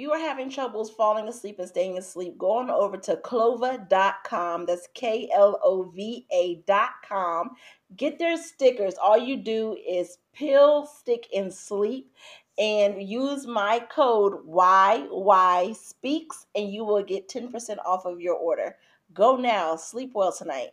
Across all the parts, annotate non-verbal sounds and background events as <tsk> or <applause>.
you are having troubles falling asleep and staying asleep, go on over to klova.com. That's K L O V A.com. Get their stickers. All you do is pill, stick, and sleep and use my code YY Speaks and you will get 10% off of your order. Go now. Sleep well tonight.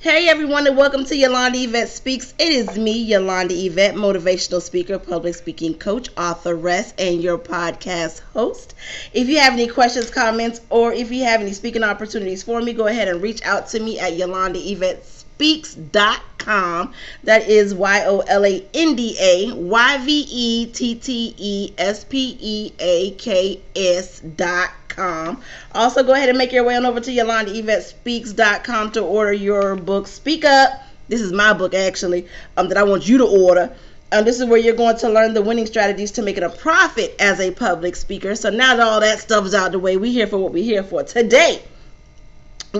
Hey everyone, and welcome to Yolanda Yvette Speaks. It is me, Yolanda Yvette, motivational speaker, public speaking coach, authoress, and your podcast host. If you have any questions, comments, or if you have any speaking opportunities for me, go ahead and reach out to me at Yolanda Yvette Speaks.com. That is Y O L A N D A Y V E T T E S P E A K S.com Also, go ahead and make your way on over to yolandayvette.speaks.com to order your book, Speak Up. This is my book, actually, um, that I want you to order. Um, this is where you're going to learn the winning strategies to make it a profit as a public speaker. So now that all that stuff is out the way, we're here for what we're here for. Today,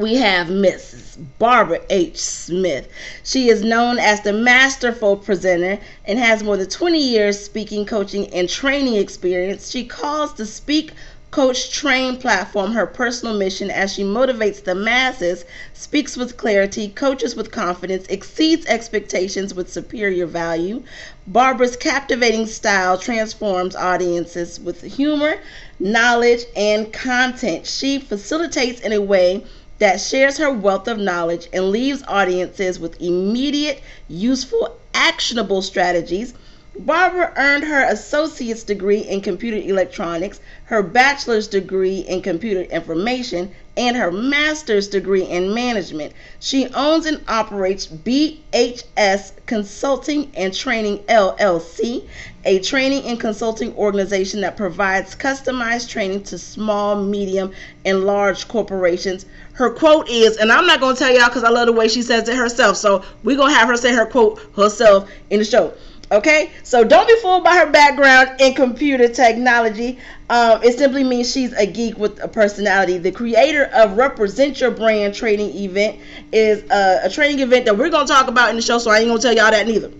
we have Mrs. Barbara H. Smith. She is known as the masterful presenter and has more than 20 years speaking, coaching, and training experience. She calls the Speak Coach Train platform her personal mission as she motivates the masses, speaks with clarity, coaches with confidence, exceeds expectations with superior value. Barbara's captivating style transforms audiences with humor, knowledge, and content. She facilitates in a way that shares her wealth of knowledge and leaves audiences with immediate, useful, actionable strategies Barbara earned her associate's degree in computer electronics, her bachelor's degree in computer information, and her master's degree in management. She owns and operates BHS Consulting and Training LLC, a training and consulting organization that provides customized training to small, medium, and large corporations. Her quote is, and I'm not to tell y'all because I love the way she says it herself, so we're to have her say her quote herself in the show. Okay, so don't be fooled by her background in computer technology. Um, it simply means she's a geek with a personality. The creator of Represent Your Brand training event is a, a training event that we're to talk about in the show, so I ain't to tell y'all that neither.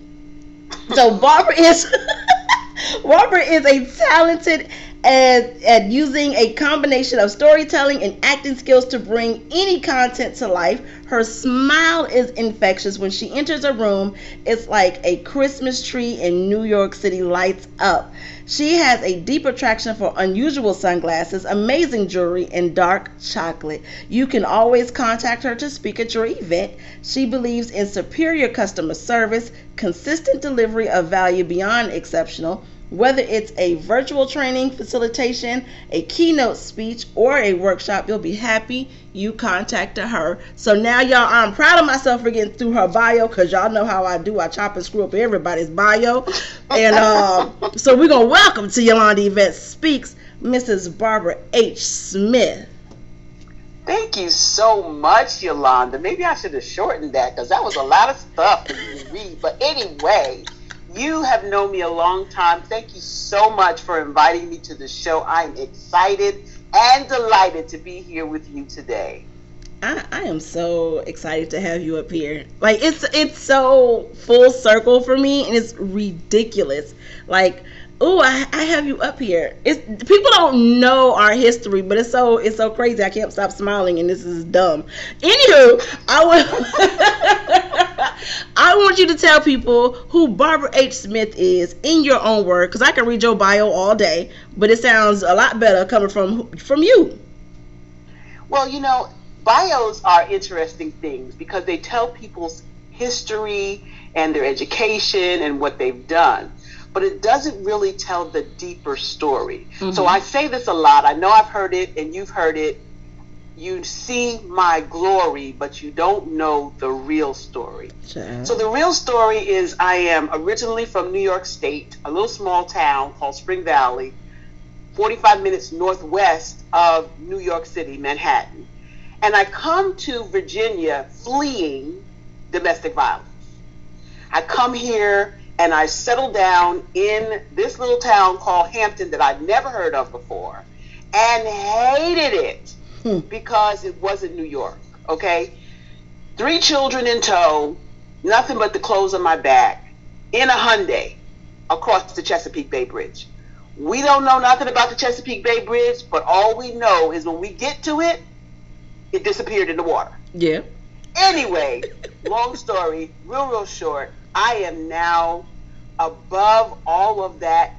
So Barbara is <laughs> Barbara is a talented at, at using a combination of storytelling and acting skills to bring any content to life. Her smile is infectious. When she enters a room, it's like a Christmas tree in New York City lights up. She has a deep attraction for unusual sunglasses, amazing jewelry, and dark chocolate. You can always contact her to speak at your event. She believes in superior customer service, consistent delivery of value beyond exceptional whether it's a virtual training facilitation, a keynote speech, or a workshop, you'll be happy you contacted her. So now, y'all, I'm proud of myself for getting through her bio because y'all know how I do. I chop and screw up everybody's bio. And uh, <laughs> so we're going to welcome to Yolanda Yvette Speaks, Mrs. Barbara H. Smith. Thank you so much, Yolanda. Maybe I should have shortened that because that was a lot of stuff to read. But anyway, you have known me a long time. Thank you so much for inviting me to the show. I'm excited and delighted to be here with you today. I, I am so excited to have you up here. Like it's it's so full circle for me and it's ridiculous. Like oh, I, I have you up here. It's people don't know our history, but it's so it's so crazy. I can't stop smiling, and this is dumb. Anywho, I would <laughs> I want you to tell people who Barbara H. Smith is in your own word, because I can read your bio all day, but it sounds a lot better coming from from you. Well, you know, bios are interesting things because they tell people's history and their education and what they've done but it doesn't really tell the deeper story. Mm-hmm. So I say this a lot. I know I've heard it and you've heard it. You see my glory, but you don't know the real story. Sure. So the real story is I am originally from New York State, a little small town called Spring Valley, 45 minutes northwest of New York City, Manhattan. And I come to Virginia fleeing domestic violence. I come here and I settled down in this little town called Hampton that I'd never heard of before and hated it hmm. because it wasn't New York, okay? three children in tow, nothing but the clothes on my back, in a Hyundai across the Chesapeake Bay Bridge. We don't know nothing about the Chesapeake Bay Bridge, but all we know is when we get to it, it disappeared in the water. Yeah. Anyway, long story, real, real short, I am now above all of that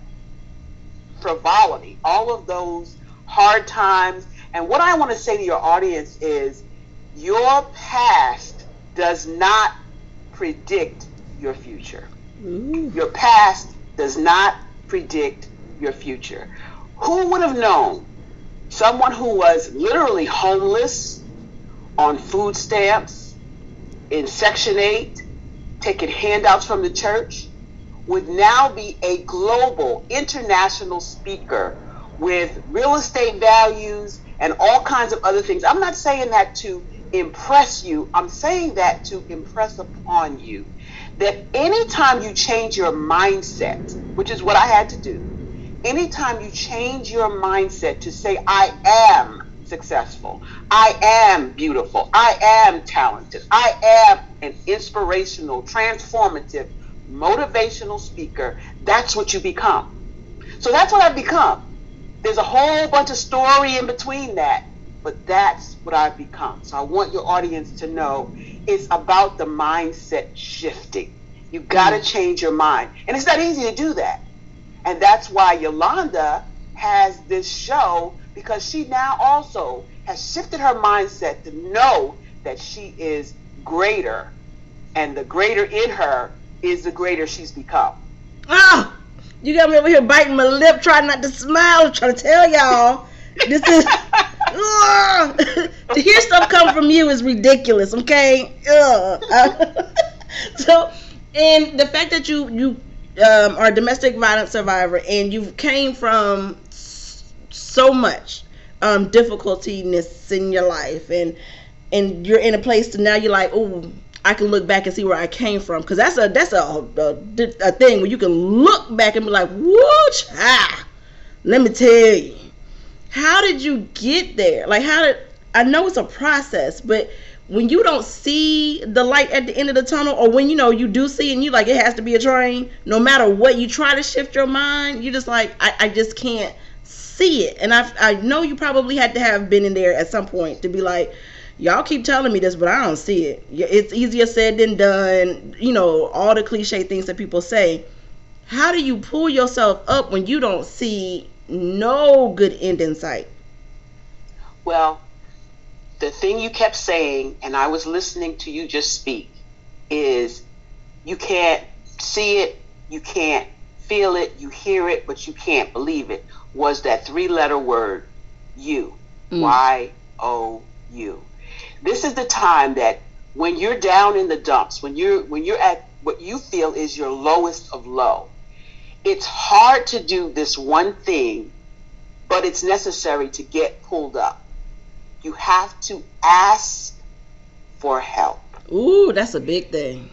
frivolity, all of those hard times. And what I want to say to your audience is your past does not predict your future. Ooh. Your past does not predict your future. Who would have known someone who was literally homeless on food stamps in Section 8, taking handouts from the church, would now be a global, international speaker with real estate values and all kinds of other things. I'm not saying that to impress you, I'm saying that to impress upon you that anytime you change your mindset, which is what I had to do, anytime you change your mindset to say, I am successful, I am beautiful, I am talented, I am an inspirational, transformative, motivational speaker, that's what you become. So that's what I've become. There's a whole bunch of story in between that, but that's what I've become. So I want your audience to know it's about the mindset shifting. You got to mm. change your mind. And it's not easy to do that. And that's why Yolanda has this show because she now also has shifted her mindset to know that she is greater. And the greater in her is the greater she's become. Ah, you got me over here biting my lip, trying not to smile, trying to tell y'all this is. <laughs> Ugh. <laughs> to hear stuff come from you is ridiculous. Okay. Ugh. <laughs> so, and the fact that you you um, are a domestic violence survivor and you came from so much um, difficultiness in your life. And and you're in a place to now you're like oh I can look back and see where I came from. Because that's a that's a, a a thing where you can look back and be like whoa child let me tell you. How did you get there? Like how did I know it's a process but when you don't see the light at the end of the tunnel or when you know you do see and you like it has to be a train no matter what you try to shift your mind you just like I, I just can't see it. And I, I know you probably had to have been in there at some point to be like y'all keep telling me this but i don't see it. It's easier said than done. You know all the cliche things that people say. How do you pull yourself up when you don't see no good end in sight? Well, the thing you kept saying, and I was listening to you just speak, is you can't see it, you can't feel it, you hear it, but you can't believe it, was that three letter word, you. Mm. Y O U. This is the time that when you're down in the dumps, when you're when you're at what you feel is your lowest of low, it's hard to do this one thing, but it's necessary to get pulled up. You have to ask for help. ooh that's a big thing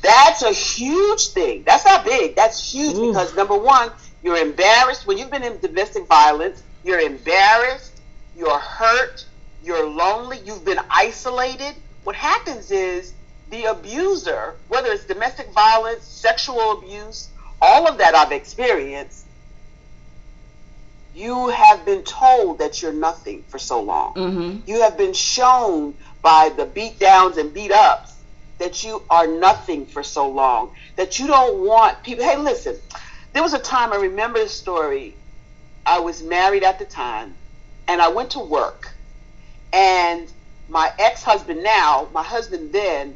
That's a huge thing. That's not big. That's huge Ooh. because number one, you're embarrassed when you've been in domestic violence. You're embarrassed. You're hurt. You're lonely. You've been isolated. What happens is the abuser, whether it's domestic violence, sexual abuse, all of that I've experienced, you have been told that you're nothing for so long. mm-hmm You have been shown by the beat downs and beat ups that you are nothing for so long. That you don't want people. Hey, listen, there was a time I remember the story. I was married at the time, and I went to work, and my ex husband now, my husband then,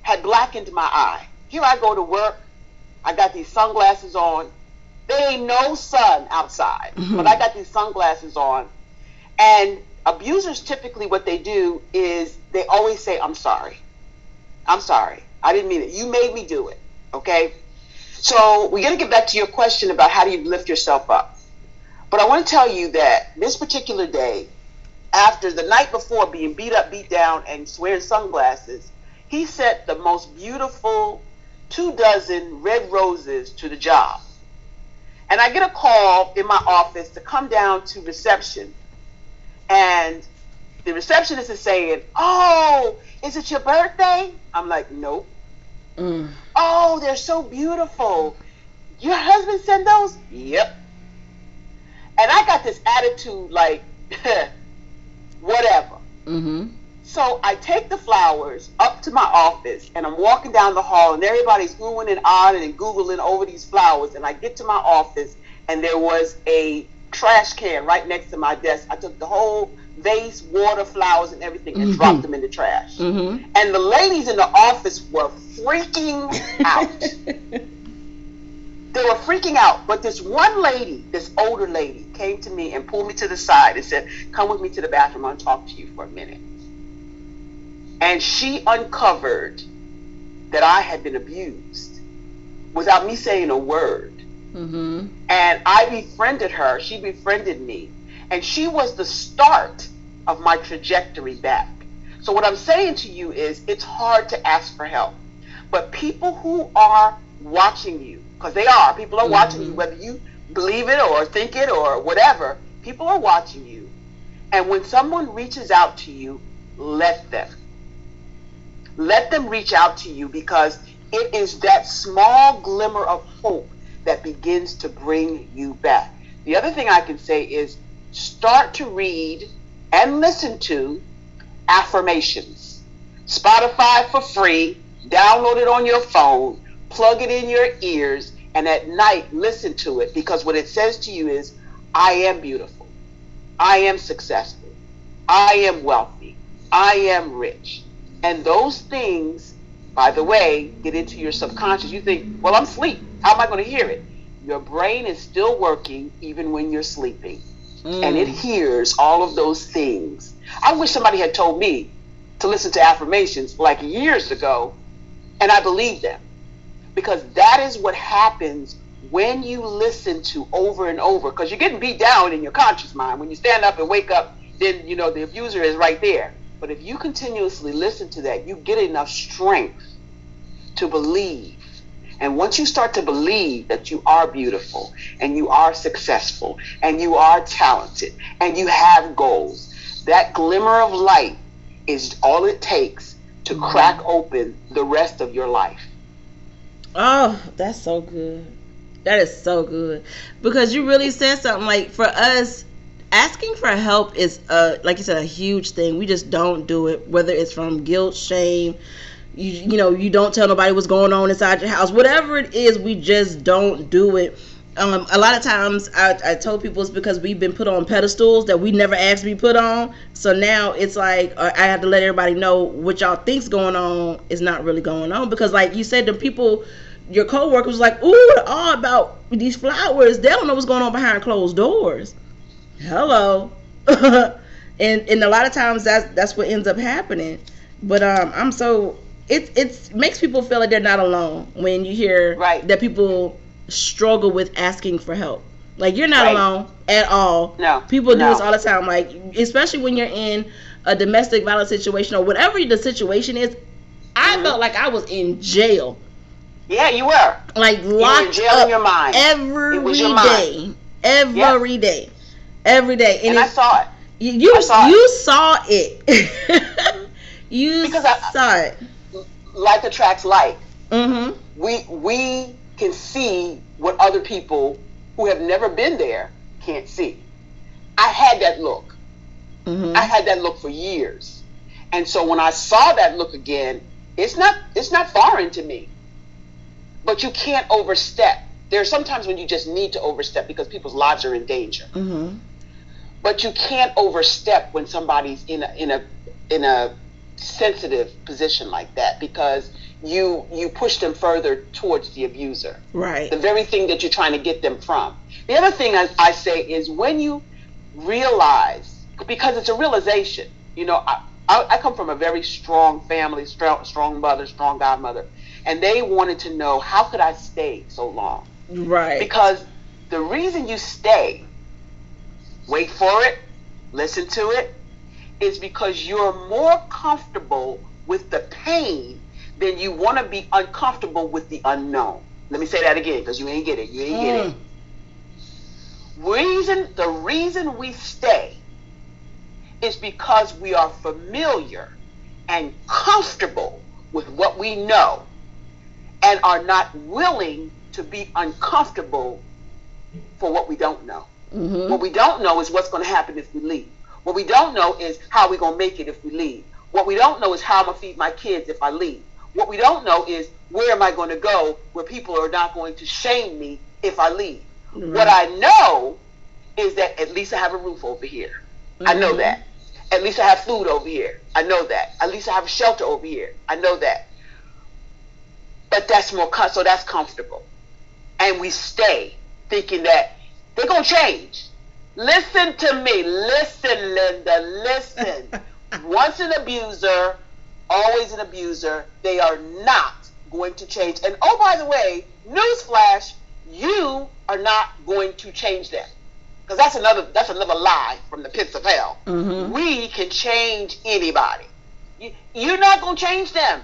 had blackened my eye. Here I go to work. I got these sunglasses on. There ain't no sun outside, Mhm. but I got these sunglasses on. And abusers typically what they do is they always say, I'm sorry. I'm sorry. I didn't mean it. You made me do it. Okay? So we got to get back to your question about how do you lift yourself up. But I want to tell you that this particular day, after the night before being beat up, beat down, and wearing sunglasses, he sent the most beautiful two dozen red roses to the job. And I get a call in my office to come down to reception. And the receptionist is saying, "Oh, is it your birthday?" I'm like, "Nope." Mm. Oh, they're so beautiful. Your husband sent those? Yep. And I got this attitude like, <laughs> whatever. Mm-hmm. So I take the flowers up to my office and I'm walking down the hall and everybody's oohing and ahhing and googling over these flowers and I get to my office and there was a trash can right next to my desk. I took the whole vase, water, flowers, and everything and Mhm. dropped them in the trash. Mm-hmm. And the ladies in the office were freaking out. <laughs> they were freaking out. But this one lady, this older lady, came to me and pulled me to the side and said, Come with me to the bathroom. I'll talk to you for a minute. And she uncovered that I had been abused without me saying a word. Mm-hmm. And I befriended her. She befriended me. And she was the start of my trajectory back. So, what I'm saying to you is it's hard to ask for help. But people who are watching you, because they are, people are watching you, Mhm. whether you believe it or think it or whatever, people are watching you. And when someone reaches out to you, let them. Let them reach out to you because it is that small glimmer of hope that begins to bring you back. The other thing I can say is start to read and listen to affirmations. Spotify for free, download it on your phone, plug it in your ears, and at night listen to it because what it says to you is I am beautiful. I am successful. I am wealthy. I am rich. And those things, by the way, get into your subconscious. You think, well, I'm asleep. How am I going to hear it? Your brain is still working even when you're sleeping. And it mm. hears all of those things. I wish somebody had told me to listen to affirmations like years ago, and I believed them. Because that is what happens when you listen to over and over. Because you're getting beat down in your conscious mind. When you stand up and wake up, then you know the abuser is right there. But if you continuously listen to that, you get enough strength to believe. And once you start to believe that you are beautiful and you are successful and you are talented and you have goals, that glimmer of light is all it takes to crack open the rest of your life. Oh, that's so good. That is so good because you really said something like for us asking for help is uh like you said a huge thing. We just don't do it whether it's from guilt, shame, you you know, you don't tell nobody what's going on inside your house. Whatever it is, we just don't do it. Um, a lot of times I, I told people it's because we've been put on pedestals that we never asked to be put on. So now it's like uh, I have to let everybody know what y'all think's going on is not really going on because like you said, the people your coworkers was like, ooh, they're all about these flowers. They don't know what's going on behind closed doors. Hello. <laughs> and and a lot of times that's that's what ends up happening. But um I'm so it it makes people feel like they're not alone when you hear Right. that people struggle with asking for help. Like you're not Right. alone at all. No. People do no. this all the time. Like especially when you're in a domestic violence situation or whatever the situation is. I Mhm. felt like I was in jail Yeah, you were. like You were in locked jail in your mind. every It was your day, every day, every day, and I it- saw it. you you I saw it. you saw it, <laughs> you Because I- saw it. Like attracts like. Mhm. We we can see what other people who have never been there can't see. I had that look. Mhm. I had that look for years. And so when I saw that look again, it's not it's not foreign to me. But you can't overstep. There are sometimes when you just need to overstep because people's lives are in danger. Mhm. But you can't overstep when somebody's in a in a in a sensitive position like that because you you push them further towards the abuser Right. the very thing that you're trying to get them from. The other thing I, I say is when you realize, because it's a realization, you know, I, I, I come from a very strong family, strong, strong mother, strong godmother, and they wanted to know how could I stay so long? Right. Because the reason you stay, wait for it, listen to it, is because you're more comfortable with the pain than you want to be uncomfortable with the unknown. Let me say that again because you ain't get it. You ain't get it. Mm. Reason the reason we stay is because we are familiar and comfortable with what we know and are not willing to be uncomfortable for what we don't know. Mm-hmm. What we don't know is what's going to happen if we leave. What we don't know is how we're going to make it if we leave. What we don't know is how I'm going to feed my kids if I leave. What we don't know is where am I going to go where people are not going to shame me if I leave. Right. What I know is that at least I have a roof over here. I know Mhm. that. At least I have food over here. I know that. At least I have a shelter over here. I know that. But that's more so that's comfortable. And we stay thinking that they're gonna change. Listen to me. Listen, Linda. Listen. <laughs> Once an abuser, always an abuser. They are not going to change. And oh, by the way, newsflash: you are not going to change them. Because that's another that's another lie from the pits of hell. Mhm. We can change anybody. You, you're not going to change them.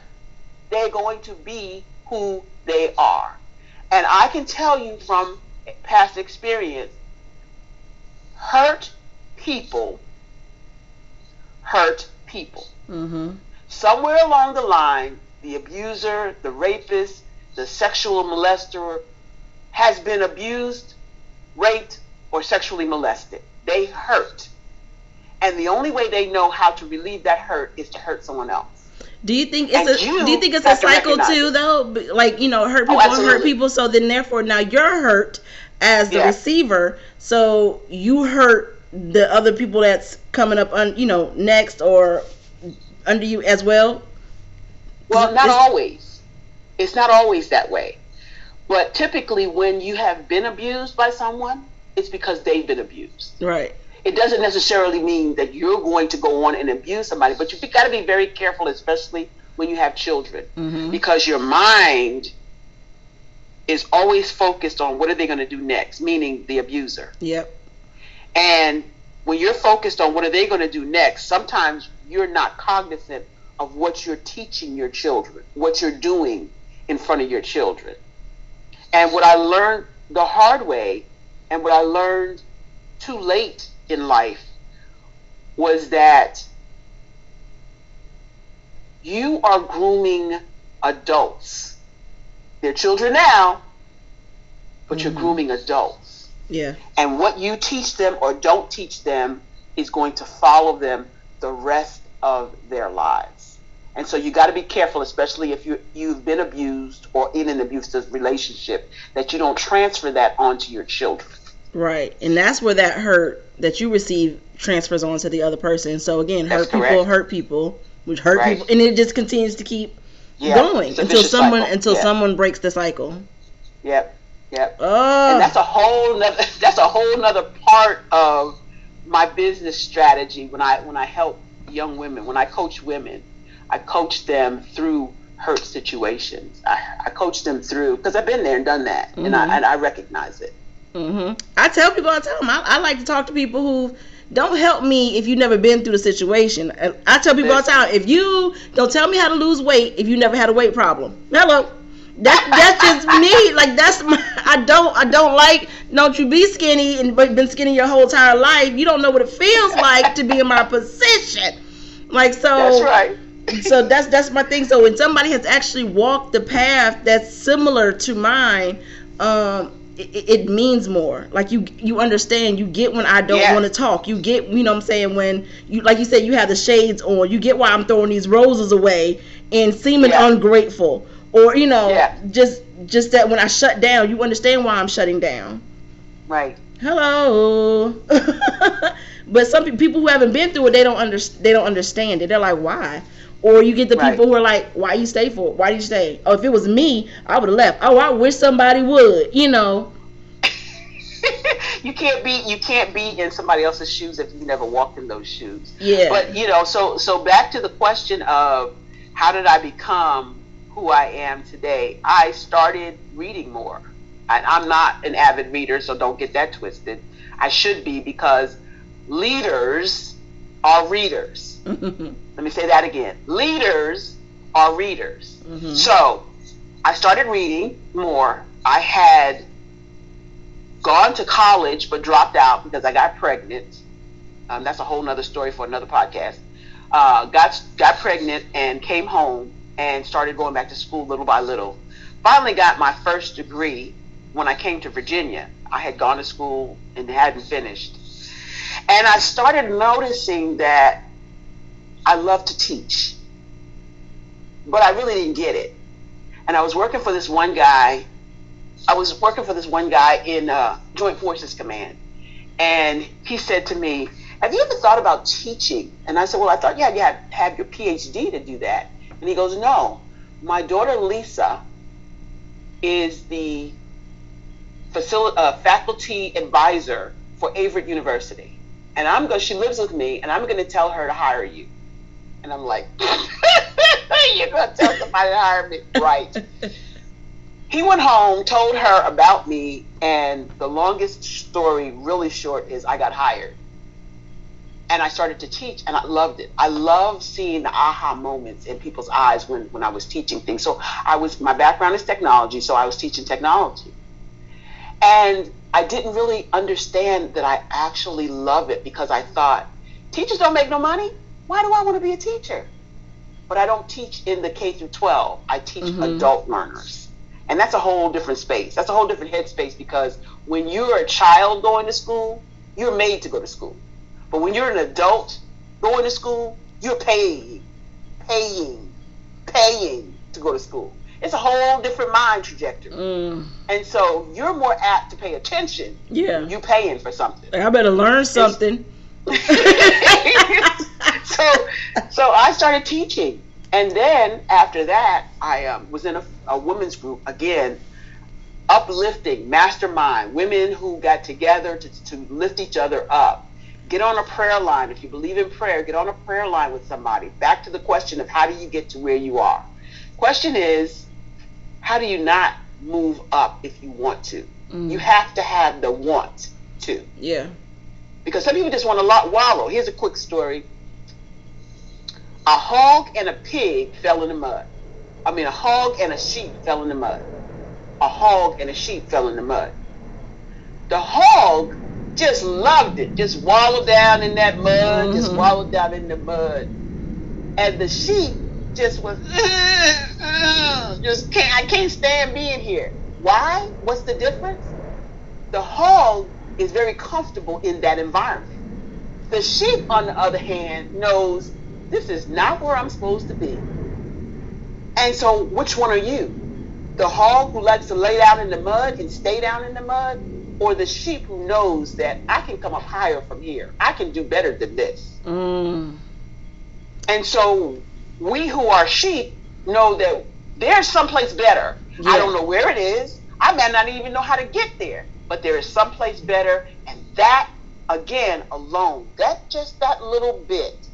They're going to be who they are. And I can tell you from past experience, hurt people hurt people. Mm-hmm. Somewhere along the line, the abuser, the rapist, the sexual molester has been abused, raped, or sexually molested. They hurt. And the only way they know how to relieve that hurt is to hurt someone else. Do you think it's And a you do you think it's a to cycle too though? Like you know, hurt Oh, people and hurt people. So then, therefore, now you're hurt as the Yeah. receiver. So you hurt the other people that's coming up on you know next or under you as well. Well, not It's- always. It's not always that way. But typically, when you have been abused by someone, it's because they've been abused. Right. It doesn't necessarily mean that you're going to go on and abuse somebody, but you've got to be very careful, especially when you have children, Mm-hmm. because your mind is always focused on what are they going to do next, meaning the abuser. Yep. And when you're focused on what are they going to do next, sometimes you're not cognizant of what you're teaching your children, what you're doing in front of your children. And what I learned the hard way and what I learned too late in life was that you are grooming adults. They're children now, but you're Mhm. grooming adults Yeah. and what you teach them or don't teach them is going to follow them the rest of their lives. And so you got to be careful, especially if you you've been abused or in an abusive relationship, that you don't transfer that onto your children. Right. And that's where that hurt that you receive transfers on to the other person. So again, That's hurt people hurt people, which hurt Right. people, and it just continues to keep Yeah, going until someone cycle. until Yeah. someone breaks the cycle. Yep, yep. Oh. And that's a whole nother, <laughs> that's a whole nother part of my business strategy when I when I help young women, when I coach women, I coach them through hurt situations. I, I coach them through because I've been there and done that, and Mhm. I and I recognize it. Hmm I tell people all the time. I, I like to talk to people who don't help me if you've never been through the situation. And I tell people all the time, if you don't tell me how to lose weight, if you never had a weight problem, hello. That that's just <laughs> me. Like that's my. I don't I don't like. Don't you be skinny and but been skinny your whole entire life. You don't know what it feels like to be in my position. Like so That's right. so that's that's my thing. So when somebody has actually walked the path that's similar to mine, um, it, it means more. Like you you understand. You get when I don't want to talk. You get you know what I'm saying when you like you said you have the shades on. You get why I'm throwing these roses away and seeming Yeah. ungrateful, or you know Yeah. just just that when I shut down, you understand why I'm shutting down. Right. Hello. <laughs> but some people who haven't been through it, they don't under, they don't understand it. They're like, why? Or you get the Right. people who are like, why you stay for? Why do you stay? Oh, if it was me, I would have left. Oh, I wish somebody would. You know. <laughs> you can't be you can't be in somebody else's shoes if you never walked in those shoes. Yeah. But you know, so so back to the question of how did I become who I am today? I started reading more. And I'm not an avid reader, so don't get that twisted. I should be because leaders are readers. <laughs> Let me say that again. Leaders are readers. Mhm. So I started reading more. I had gone to college but dropped out because I got pregnant. Um, that's a whole nother story for another podcast. Uh, got got pregnant and came home and started going back to school little by little. Finally, got my first degree when I came to Virginia. I had gone to school and hadn't finished, and I started noticing that I love to teach, but I really didn't get it. And I was working for this one guy. I was working for this one guy in uh, Joint Forces Command, and he said to me, "Have you ever thought about teaching?" And I said, "Well, I thought you had to have, have your PhD to do that." And he goes, "No, my daughter Lisa is the facil- uh, faculty advisor for Averett University, and I'm going. She lives with me, and I'm going to tell her to hire you." And I'm like, <laughs> "You're going to tell somebody to hire me, right?" <laughs> he went home, told her about me, and the longest story, really short, is I got hired. And I started to teach, and I loved it. I love seeing the aha moments in people's eyes when, when I was teaching things. So I was, my background is technology, so I was teaching technology. And I didn't really understand that I actually love it because I thought, teachers don't make no money. Why do I want to be a teacher? But I don't teach in the K through 12. I teach Mhm. adult learners. And that's a whole different space. That's a whole different headspace because when you're a child going to school, you're made to go to school. But when you're an adult going to school, you're paying, paying, paying to go to school. It's a whole different mind trajectory. Mm, And so you're more apt to pay attention yeah. you paying for something. I better learn something. <laughs> <laughs> <laughs> so so I started teaching. And then after that, I um, was in a, a women's group again, uplifting, mastermind, women who got together to, to lift each other up. Get on a prayer line. If you believe in prayer, get on a prayer line with somebody. Back to the question of how do you get to where you are? Question is, how do you not move up if you want to? Mm, You have to have the want to yeah. because some people just want to lo- wallow. Here's a quick story. A hog and a pig fell in the mud. I mean, a hog and a sheep fell in the mud. A hog and a sheep fell in the mud. The hog just loved it, just wallowed down in that mud, just Mhm. wallowed down in the mud. And the sheep just was, <laughs> just can't, I can't stand being here. Why? What's the difference? The hog is very comfortable in that environment. The sheep, on the other hand, knows this is not where I'm supposed to be. And so, which one are you? The hog who likes to lay down in the mud and stay down in the mud? Or the sheep who knows that I can come up higher from here? I can do better than this. Mm, And so, we who are sheep know that there's someplace better. Yeah. I don't know where it is. I may not even know how to get there, but there is someplace better. And that, again, alone, that just that little bit,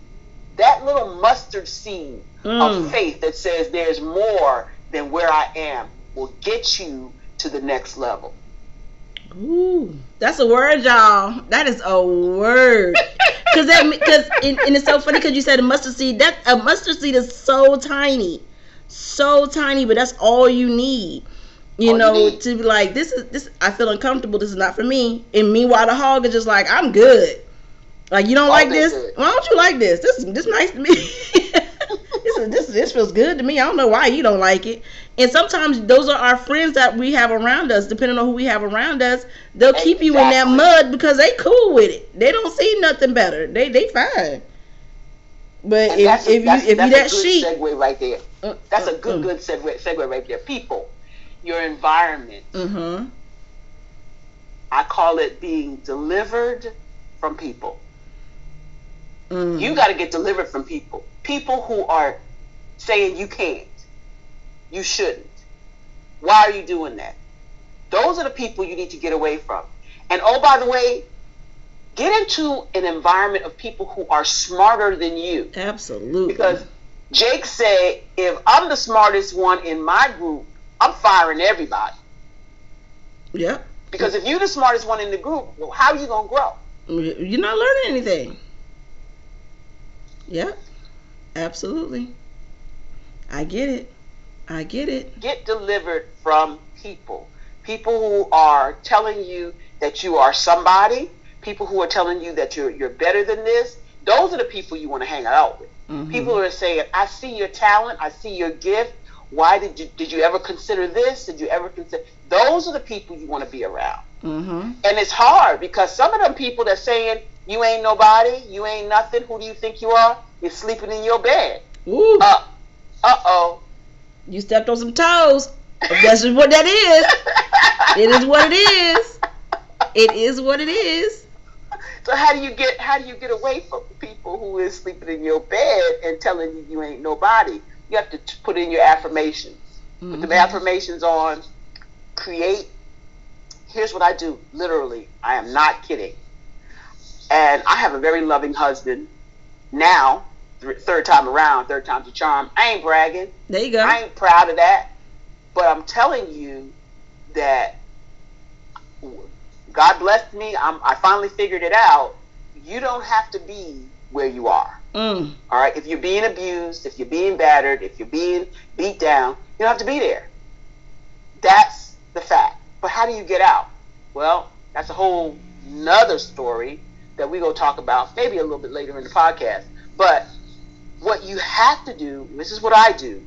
that little mustard seed Mm. of faith that says there's more than where I am will get you to the next level. Ooh, that's a word, y'all. That is a word. <laughs> Cause that, cause and, and it's so funny because you said a mustard seed. That a mustard seed is so tiny, so tiny, but that's all you need. You All you know, need. to be like, this is this. I feel uncomfortable. This is not for me. And meanwhile, the hog is just like, I'm good. Like you don't like this? good. Why don't you like this? This this nice to me. <laughs> this is this this feels good to me. I don't know why you don't like it. And sometimes those are our friends that we have around us. Depending on who we have around us, they'll keep you in that mud because they cool with it. They don't see nothing better. They they fine. But if, that's, if you if you that's that a good sheep, segue right there. uh, That's a good, good segue, segue right there. People, your environment. Mm-hmm. I call it being delivered from people. Mm. You got to get delivered from people. People who are saying you can't, you shouldn't. Why are you doing that? Those are the people you need to get away from. And oh, by the way, get into an environment of people who are smarter than you. Absolutely. Because Jake said, if I'm the smartest one in my group, I'm firing everybody. yep, Because if you're the smartest one in the group, well, how are you going to grow? you're not learning anything. Yep, absolutely. I get it. I get it. Get delivered from people. People who are telling you that you are somebody, people who are telling you that you're you're better than this, those are the people you want to hang out with. Mm-hmm. People who are saying, "I see your talent, I see your gift. Why did you did you ever consider this? Did you ever consider?" Those are the people you want to be around. Mm-hmm. And it's hard because some of them people that saying you ain't nobody, you ain't nothing. Who do you think you are? You're sleeping in your bed. Ooh. Uh oh. You stepped on some toes. That's what that is. it is what it is. It is what it is. <laughs> So how do you get how do you get away from people who is sleeping in your bed and telling you you ain't nobody? You have to put in your affirmations. Mm-hmm. Put the affirmations on. Create. Here's what I do. Literally, I am not kidding. And I have a very loving husband now. Third time around, third time's a charm. I ain't bragging. There you go. I ain't proud of that. But I'm telling you that God blessed me. I'm, I finally figured it out. You don't have to be where you are. Mm. All right. If you're being abused, if you're being battered, if you're being beat down, you don't have to be there. That's the fact. But how do you get out? Well, that's a whole nother story that we go talk about maybe a little bit later in the podcast. But what you have to do, this is what I do,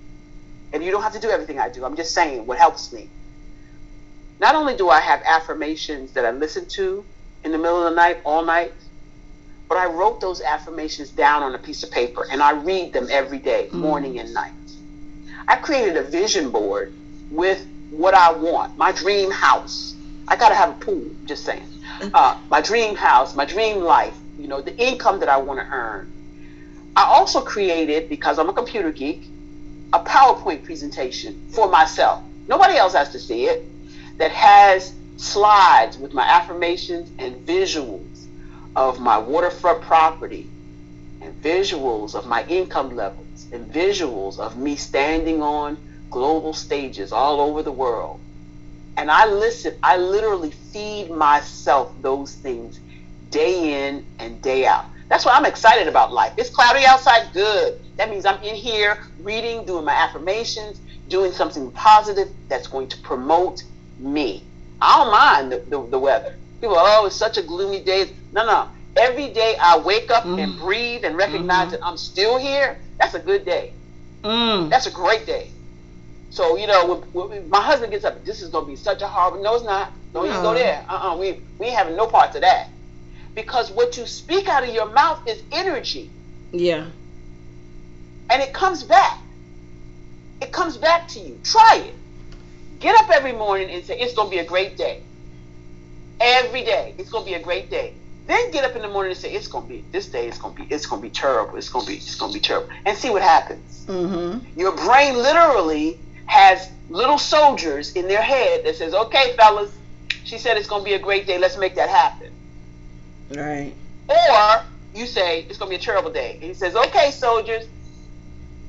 and you don't have to do everything I do. I'm just saying what helps me not only do I have affirmations that I listen to in the middle of the night, all night, but I wrote those affirmations down on a piece of paper and I read them every day, mm. morning and night. I created a vision board with what I want, my dream house. I got to have a pool, just saying. Uh, my dream house, my dream life, you know, the income that I want to earn. I also created, because I'm a computer geek, a PowerPoint presentation for myself. Nobody else has to see it that has slides with my affirmations and visuals of my waterfront property and visuals of my income levels and visuals of me standing on global stages all over the world. And I listen, I literally feed myself those things day in and day out. That's why I'm excited about life. It's cloudy outside, good. That means I'm in here reading, doing my affirmations, doing something positive that's going to promote me. I don't mind the, the, the weather. People, oh, it's such a gloomy day. No, no. Every day I wake up mm. and breathe and recognize mm-hmm. that I'm still here. That's a good day. Mm. That's a great day. So you know, when, when my husband gets up, this is gonna be such a horrible. No, it's not. Don't no. even go there. Uh-uh. We we having no part of that. Because what you speak out of your mouth is energy. Yeah. And it comes back. It comes back to you. Try it. Get up every morning and say, it's going to be a great day. Every day, it's going to be a great day. Then get up in the morning and say, it's going to be, this day is going to be, it's going to be terrible. It's going to be, it's to be terrible. And see what happens. Mm-hmm. Your brain literally has little soldiers in their head that says, okay, fellas, she said it's going to be a great day. Let's make that happen. Right. Or you say, it's going to be a terrible day. And he says, okay, soldiers.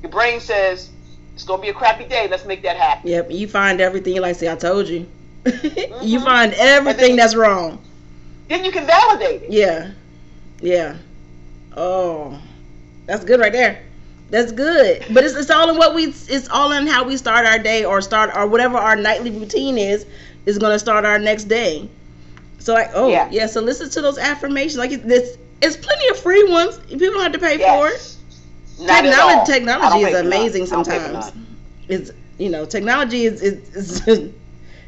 Your brain says, it's gonna be a crappy day. Let's make that happen. Yep. You find everything. You like see, I told you. <laughs> mm-hmm. You find everything that's wrong. Then you can validate it. Yeah. Yeah. Oh, that's good right there. That's good. But it's, it's all in what we. It's all in how we start our day or start or whatever our nightly routine is. Is gonna start our next day. So like, oh yeah. yeah so listen to those affirmations. Like this, it's plenty of free ones. People don't have to pay yes. for it. Not technology technology is amazing sometimes. It's you know technology is is, is, <laughs> is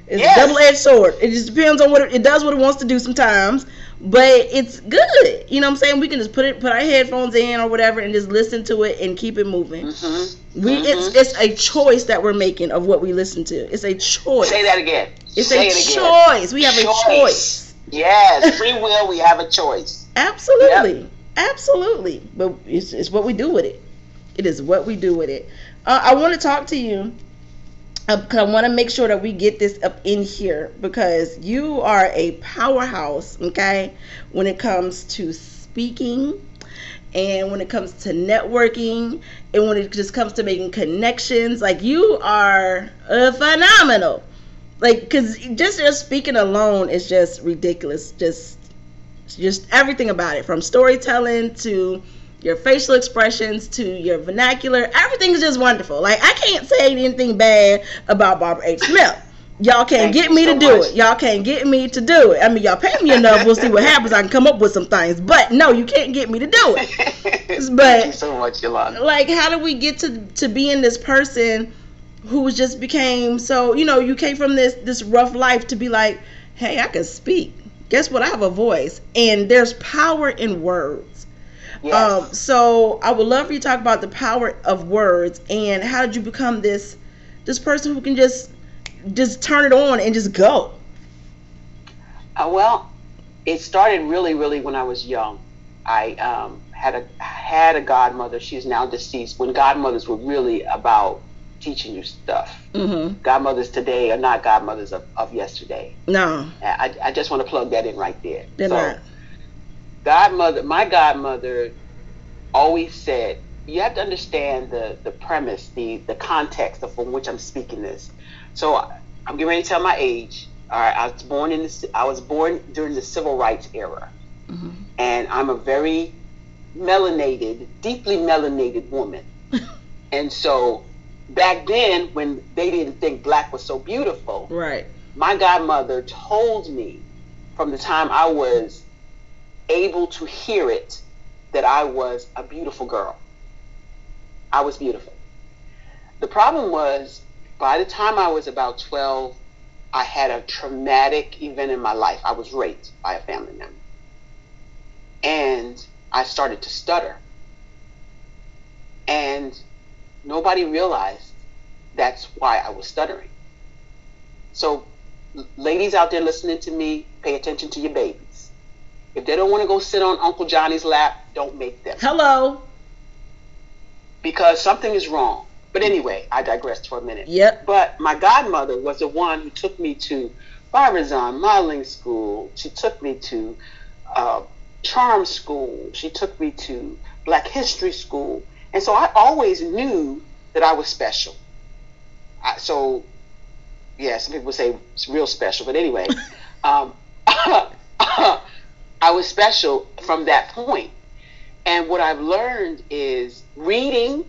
yes. a double edged sword. It just depends on what it, it, does what it wants to do sometimes, but it's good. You know what I'm saying? We can just put it put our headphones in or whatever and just listen to it and keep it moving. Mm-hmm. We mm-hmm. it's it's a choice that we're making of what we listen to. It's a choice. Say that again. It's Say a it choice. We have choice. a choice. Yes, free will. We have a choice. Absolutely. Yep. Absolutely. But it's, it's what we do with it. It is what we do with it. Uh, I want to talk to you because uh, I want to make sure that we get this up in here because you are a powerhouse, okay, when it comes to speaking and when it comes to networking and when it just comes to making connections. Like, you are uh, phenomenal. Like, because just your speaking alone is just ridiculous. Just, just everything about it from storytelling to your facial expressions to your vernacular. Everything's just wonderful. Like I can't say anything bad about Barbara H. Smith. Y'all can't Thank get me so to do much. it. Y'all can't get me to do it. I mean, y'all pay me enough. We'll see what happens. I can come up with some things. But no, you can't get me to do it. <laughs> But- Thank you so much, Yolanda. like how do we get to to being this person who just became so you know you came from this this rough life to be like hey i can speak guess what i have a voice and there's power in words Yes. um so i would love for you to talk about the power of words and how did you become this this person who can just just turn it on and just go Uh, well, it started really, really when I was young. I um, had a had a godmother. She's now deceased. When godmothers were really about teaching you stuff. mm-hmm Godmothers today are not godmothers of, of yesterday. no I, I just want to plug that in right there. they're So, not godmother my godmother always said you have to understand the the premise the the context of from which i'm speaking this. So i'm getting ready to tell my age. All right i was born in the i was born during the civil rights era. Mm-hmm. and i'm a very melanated deeply melanated woman. <laughs> And so back then when they didn't think black was so beautiful right. my godmother told me from the time I was able to hear it that I was a beautiful girl. I was beautiful. The problem was by the time I was about 12, I had a traumatic event in my life. I was raped by a family member. And I started to stutter. And nobody realized that's why I was stuttering. So ladies out there listening to me, pay attention to your babies. If they don't want to go sit on Uncle Johnny's lap, don't make them hello because something is wrong. But anyway, I digressed for a minute. yep But my godmother was the one who took me to Barbizon Modeling School. She took me to uh, Charm School. She took me to Black History School. And so I always knew that I was special. I, so, yeah, some people say it's real special. But anyway, <laughs> um, <laughs> I was special from that point. And what I've learned is reading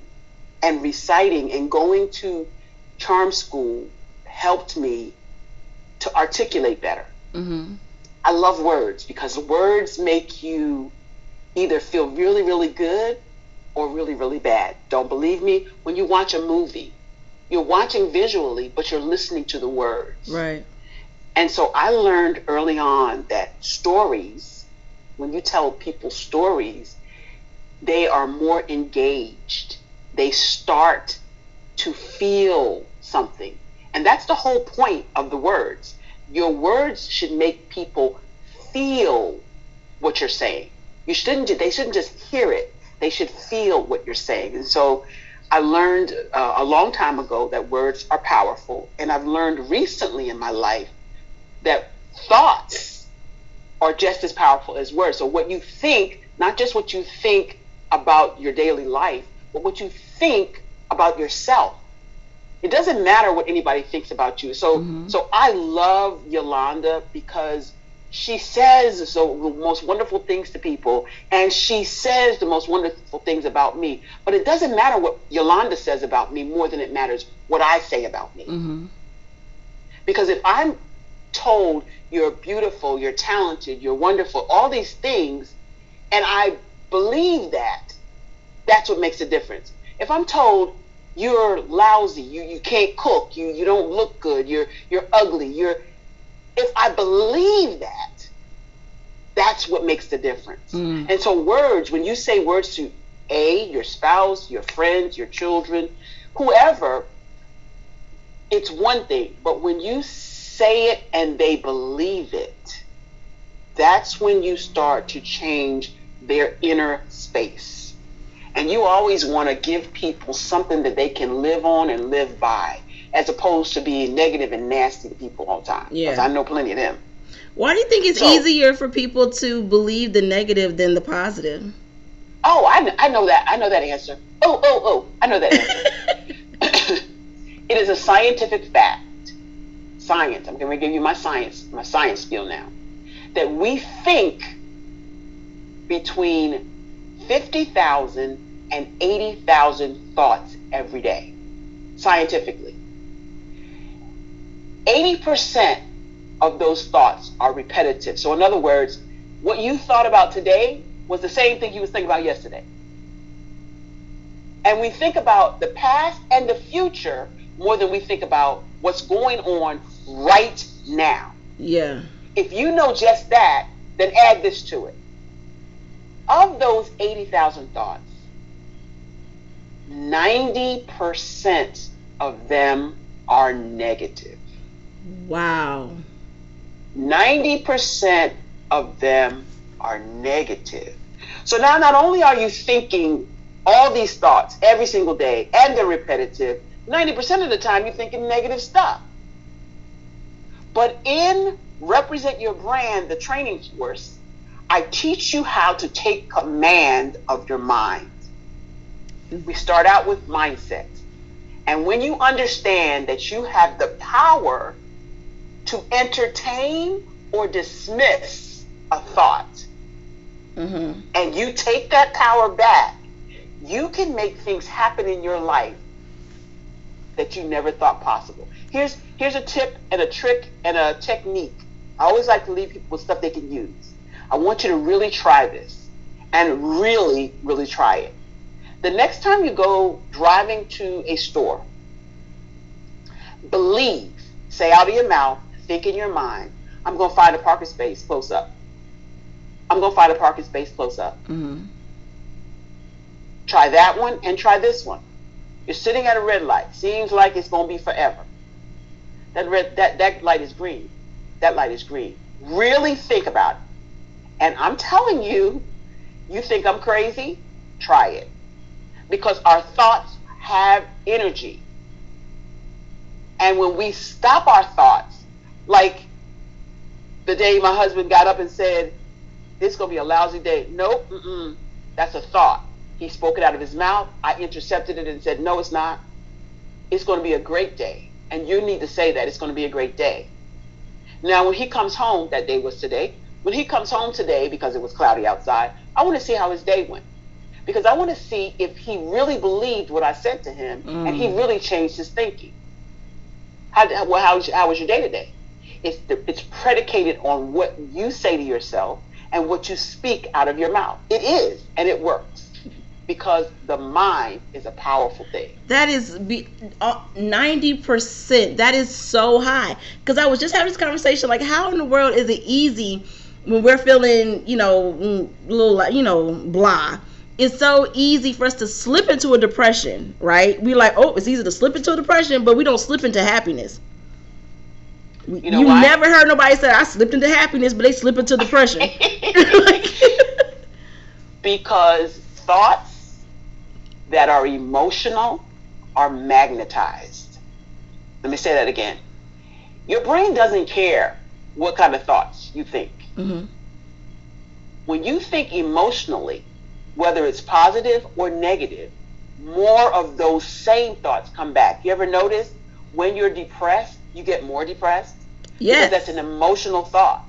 and reciting and going to charm school helped me to articulate better. mm-hmm. I love words because words make you either feel really, really good or really, really bad. Don't believe me? When you watch a movie, you're watching visually, but you're listening to the words. right And so I learned early on that stories, when you tell people stories, they are more engaged. They start to feel something. And that's the whole point of the words. Your words should make people feel what you're saying. You shouldn't they shouldn't just hear it. They should feel what you're saying. And so I learned uh, a long time ago that words are powerful, and I've learned recently in my life that thoughts are just as powerful as words. So what you think, not just what you think about your daily life, but what you think about yourself. It doesn't matter what anybody thinks about you. So Mhm. so I love Yolanda because she says so the most wonderful things to people and she says the most wonderful things about me. But it doesn't matter what Yolanda says about me more than it matters what I say about me. mm-hmm. Because if I'm told you're beautiful, you're talented, you're wonderful, all these things, and I believe that, that's what makes a difference. If I'm told you're lousy, you, you can't cook, you, you don't look good, you're you're ugly, you're if I believe that, that's what makes the difference. Mm. And so words, when you say words to A, your spouse, your friends, your children, whoever, it's one thing. But when you say it and they believe it, that's when you start to change their inner space. And you always want to give people something that they can live on and live by, as opposed to being negative and nasty to people all the time. Yeah. I know plenty of them. Why do you think it's So- easier for people to believe the negative than the positive? Oh, I, I know that. I know that answer. Oh, oh, oh, I know that answer. <laughs> <coughs> it is a scientific fact. Science. I'm going to give you my science, my science spiel now. That we think between 50,000 and 80,000 thoughts every day, scientifically. 80% of those thoughts are repetitive. So, in other words, what you thought about today was the same thing you was thinking about yesterday. And we think about the past and the future more than we think about what's going on right now. Yeah. If you know just that, then add this to it. Of those 80,000 thoughts, 90% of them are negative. Wow. 90% of them are negative. So now not only are you thinking all these thoughts every single day and they're repetitive, 90% of the time you're thinking negative stuff. But in Represent Your Brand, the training course, I teach you how to take command of your mind. We start out with mindset. And when you understand that you have the power to entertain or dismiss a thought, Mm-hmm. and you take that power back, you can make things happen in your life that you never thought possible. Here's here's a tip and a trick and a technique. I always like to leave people with stuff they can use. I want you to really try this and really, really try it. The next time you go driving to a store, believe, say out of your mouth, think in your mind, I'm going to find a parking space close up. I'm going to find a parking space close up. Mm-hmm. Try that one and try this one. You're sitting at a red light. Seems like it's going to be forever. That red that that light is green. That light is green. Really think about it. And I'm telling you, you think I'm crazy? Try it. Because our thoughts have energy. And when we stop our thoughts, like the day my husband got up and said, "This is gonna be a lousy day." Nope, that's a thought. He spoke it out of his mouth. I intercepted it and said, "No, it's not. It's going to be a great day." And you need to say that it's going to be a great day. Now, when he comes home, that day was today. When he comes home today, because it was cloudy outside, I want to see how his day went. Because I want to see if he really believed what I said to him and he Mm. really changed his thinking. How, well, how, was, how was your day today? It's, the, it's predicated on what you say to yourself and what you speak out of your mouth. It is, and it works. Because the mind is a powerful thing. That is be uh, ninety percent. That is so high. Because I was just having this conversation. Like, how in the world is it easy when we're feeling, you know, little, you know, blah? It's so easy for us to slip into a depression, right? We like, oh, it's easy to slip into a depression, but we don't slip into happiness. You know you never heard nobody say I slipped into happiness, but they slip into depression. <laughs> <laughs> Because thoughts that are emotional are magnetized. Let me say that again. Your brain doesn't care what kind of thoughts you think. Mhm. When you think emotionally, whether it's positive or negative, more of those same thoughts come back. You ever notice when you're depressed, you get more depressed? Yes. Because that's an emotional thought.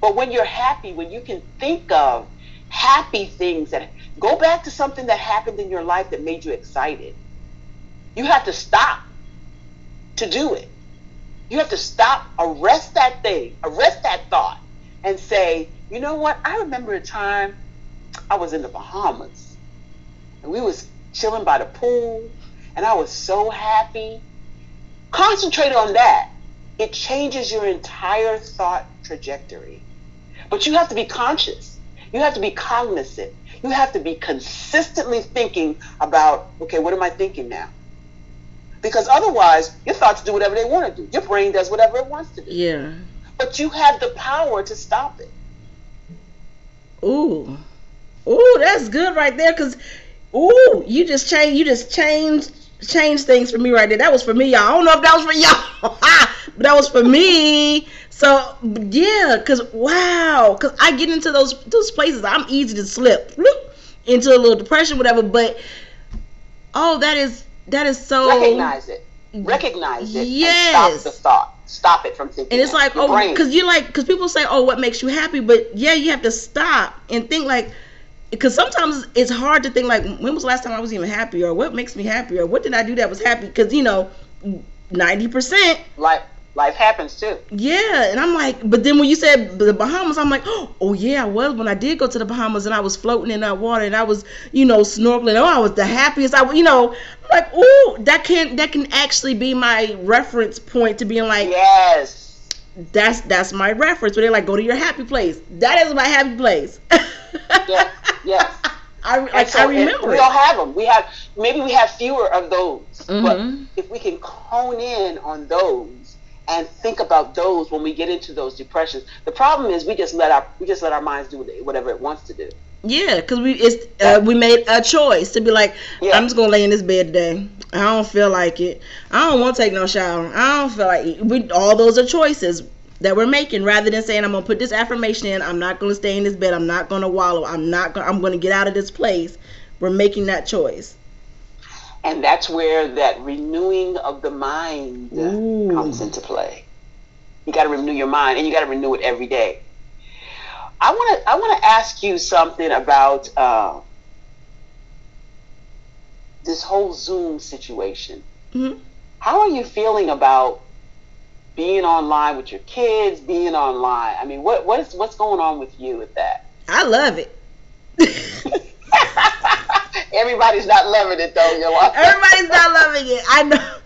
But when you're happy, when you can think of happy things that go back to something that happened in your life that made you excited, you have to stop to do it. You have to stop, arrest that thing, arrest that thought, and say, you know what? I remember a time I was in the Bahamas and we was chilling by the pool and I was so happy. Concentrate on that. It changes your entire thought trajectory. But you have to be conscious. You have to be cognizant. You have to be consistently thinking about, okay, what am I thinking now? Because otherwise, your thoughts do whatever they want to do. Your brain does whatever it wants to do. yeah. But you have the power to stop it. Ooh, ooh, that's good right there. Cause, ooh, you just changed. You just changed changed things for me right there. That was for me, y'all. I don't know if that was for y'all, <laughs> but that was for me. So yeah, cause wow, cause I get into those those places. I'm easy to slip <laughs> into a little depression, whatever. But oh, that is that is so. Recognize it. Recognize it. Yes. stop the thought. Stop it from thinking. And it's like, oh, because you're like, because people say, oh, what makes you happy? But yeah, you have to stop and think like, because sometimes it's hard to think like, when was the last time I was even happy, or what makes me happy, or what did I do that was happy? Because you know, ninety percent, like life happens too. Yeah, and I'm like, but then when you said the Bahamas, I'm like, <gasps> oh yeah, I was when I did go to the Bahamas and I was floating in that water and I was, you know, snorkeling. Oh, I was the happiest. I, you know, I'm like, ooh, that can that can actually be my reference point to being like, yes, that's that's my reference. Where they're like, go to your happy place. That is my happy place. yeah, yes. <laughs> I like so I remember. We all have them. We have maybe we have fewer of those, mm-hmm. but if we can hone in on those and think about those when we get into those depressions, the problem is we just let our we just let our minds do whatever it wants to do. Yeah, because we it's uh, we made a choice to be like, yeah. I'm just gonna lay in this bed today. I don't feel like it. I don't want to take no shower. I don't feel like it. we all those are choices that we're making rather than saying I'm gonna put this affirmation in. I'm not gonna stay in this bed. I'm not gonna wallow. I'm not. Gonna, I'm gonna get out of this place. We're making that choice. And that's where that renewing of the mind Ooh. comes into play. You got to renew your mind, and you got to renew it every day. I want to. I want to ask you something about uh, this whole Zoom situation. Mm-hmm. How are you feeling about being online with your kids, being online. I mean, what what is what's going on with you with that? I love it. <laughs> Everybody's not loving it though, Yolanda. Everybody's not loving it. I know.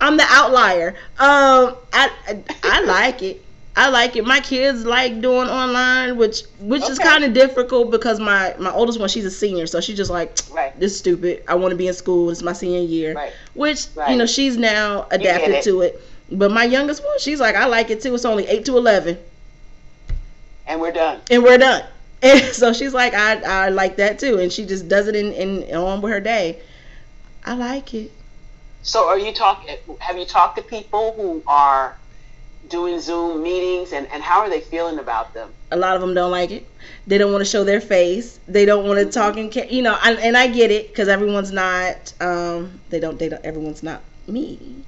I'm the outlier. Um, I, I, I like it. I like it. My kids like doing online, which which okay. is kind of difficult because my my oldest one, she's a senior, so she's just like, <tsk> right. this is stupid. I want to be in school. It's my senior year, right. which right. you know she's now adapted it. to it. But my youngest one, she's like, I like it too. It's only eight to eleven. And we're done. And we're done. <laughs> And so she's like, I I like that too. And she just does it in, in on with her day. I like it. So are you talking have you talked to people who are doing Zoom meetings and, and how are they feeling about them? A lot of them don't like it. They don't want to show their face. They don't want to talk and you know, and, and I get it because everyone's not um they don't they don't everyone's not me.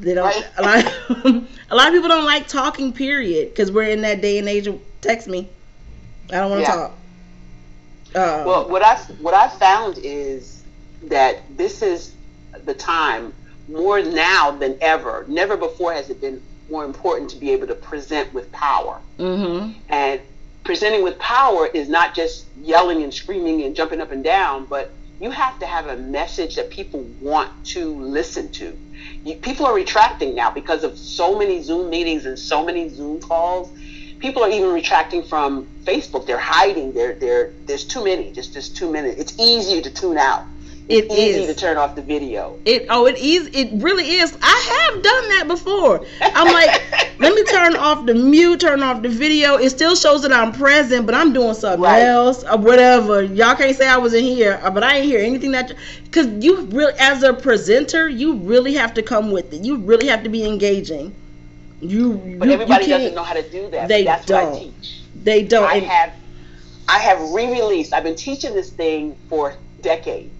They don't. Right. A lot. Of, <laughs> a lot of people don't like talking. Period. Because we're in that day and age of text me. I don't want to yeah. talk. Um, well, what I what I found is that this is the time more now than ever. Never before has it been more important to be able to present with power. Mm-hmm. And presenting with power is not just yelling and screaming and jumping up and down, but you have to have a message that people want to listen to you, people are retracting now because of so many Zoom meetings and so many Zoom calls. People are even retracting from Facebook. They're hiding. They're, they're, there's too many. Just just too many. It's easier to tune out. It it's easy to turn off the video. It oh it is it really is. I have done that before. I'm like, <laughs> let me turn off the mute, turn off the video. It still shows that I'm present, but I'm doing something right. else or whatever. Y'all can't say I was in here, uh, but I ain't hear anything that because you really as a presenter, you really have to come with it. You really have to be engaging. You but you, everybody you doesn't know how to do that. They that's don't. What I teach. They don't. I have I have re-released. I've been teaching this thing for decades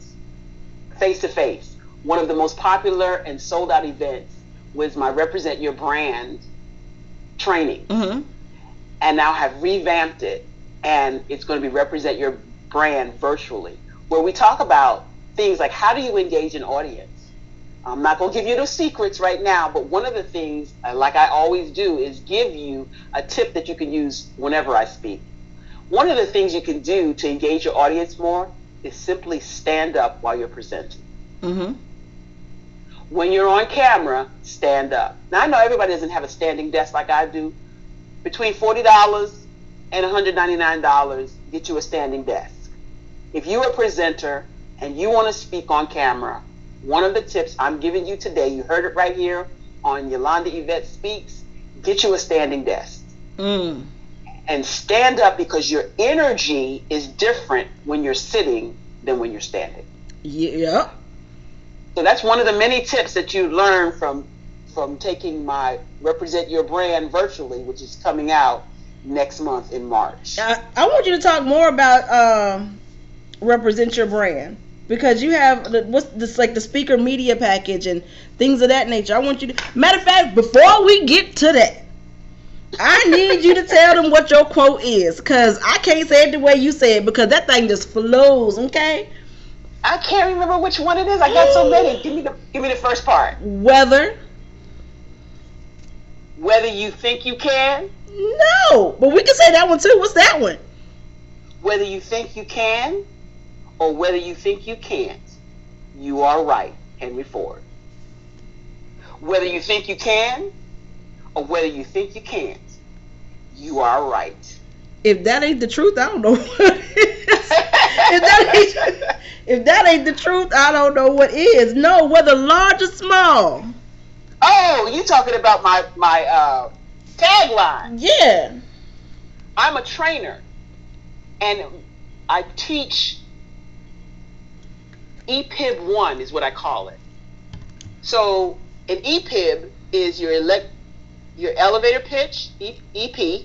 face to face. One of the most popular and sold out events was my Represent Your Brand training. Mm-hmm. And now have revamped it. And it's going to be Represent Your Brand virtually, where we talk about things like how do you engage an audience? I'm not going to give you the secrets right now, but one of the things, uh, like I always do, is give you a tip that you can use whenever I speak. One of the things you can do to engage your audience more is simply stand up while you're presenting. Mm-hmm. When you're on camera, stand up. Now I know everybody doesn't have a standing desk like I do. Between forty dollars and $199, get you a standing desk. If you're a presenter and you want to speak on camera, one of the tips I'm giving you today, you heard it right here on Yolanda Yvette Speaks, get you a standing desk. Mm and stand up because your energy is different when you're sitting than when you're standing. Yeah. So that's one of the many tips that you learn from from taking my represent your brand virtually, which is coming out next month in March. I, I want you to talk more about um, represent your brand because you have the, what's this like the speaker media package and things of that nature. I want you to matter of fact before we get to that I need you to tell them what your quote is, cause I can't say it the way you said it because that thing just flows. Okay. I can't remember which one it is. I got so many. Give me the give me the first part. Weather. Whether you think you can. No, but we can say that one too. What's that one? Whether you think you can or whether you think you can't, you are right, Henry Ford. Whether you think you can or whether you think you can't, you are right. If that ain't the truth, I don't know what is. if, that ain't, if that ain't the truth, I don't know what is. No, whether large or small. Oh, you talking about my my uh, tagline? Yeah. I'm a trainer, and I teach EPIB one is what I call it. So an EPIB is your elect your elevator pitch, EP,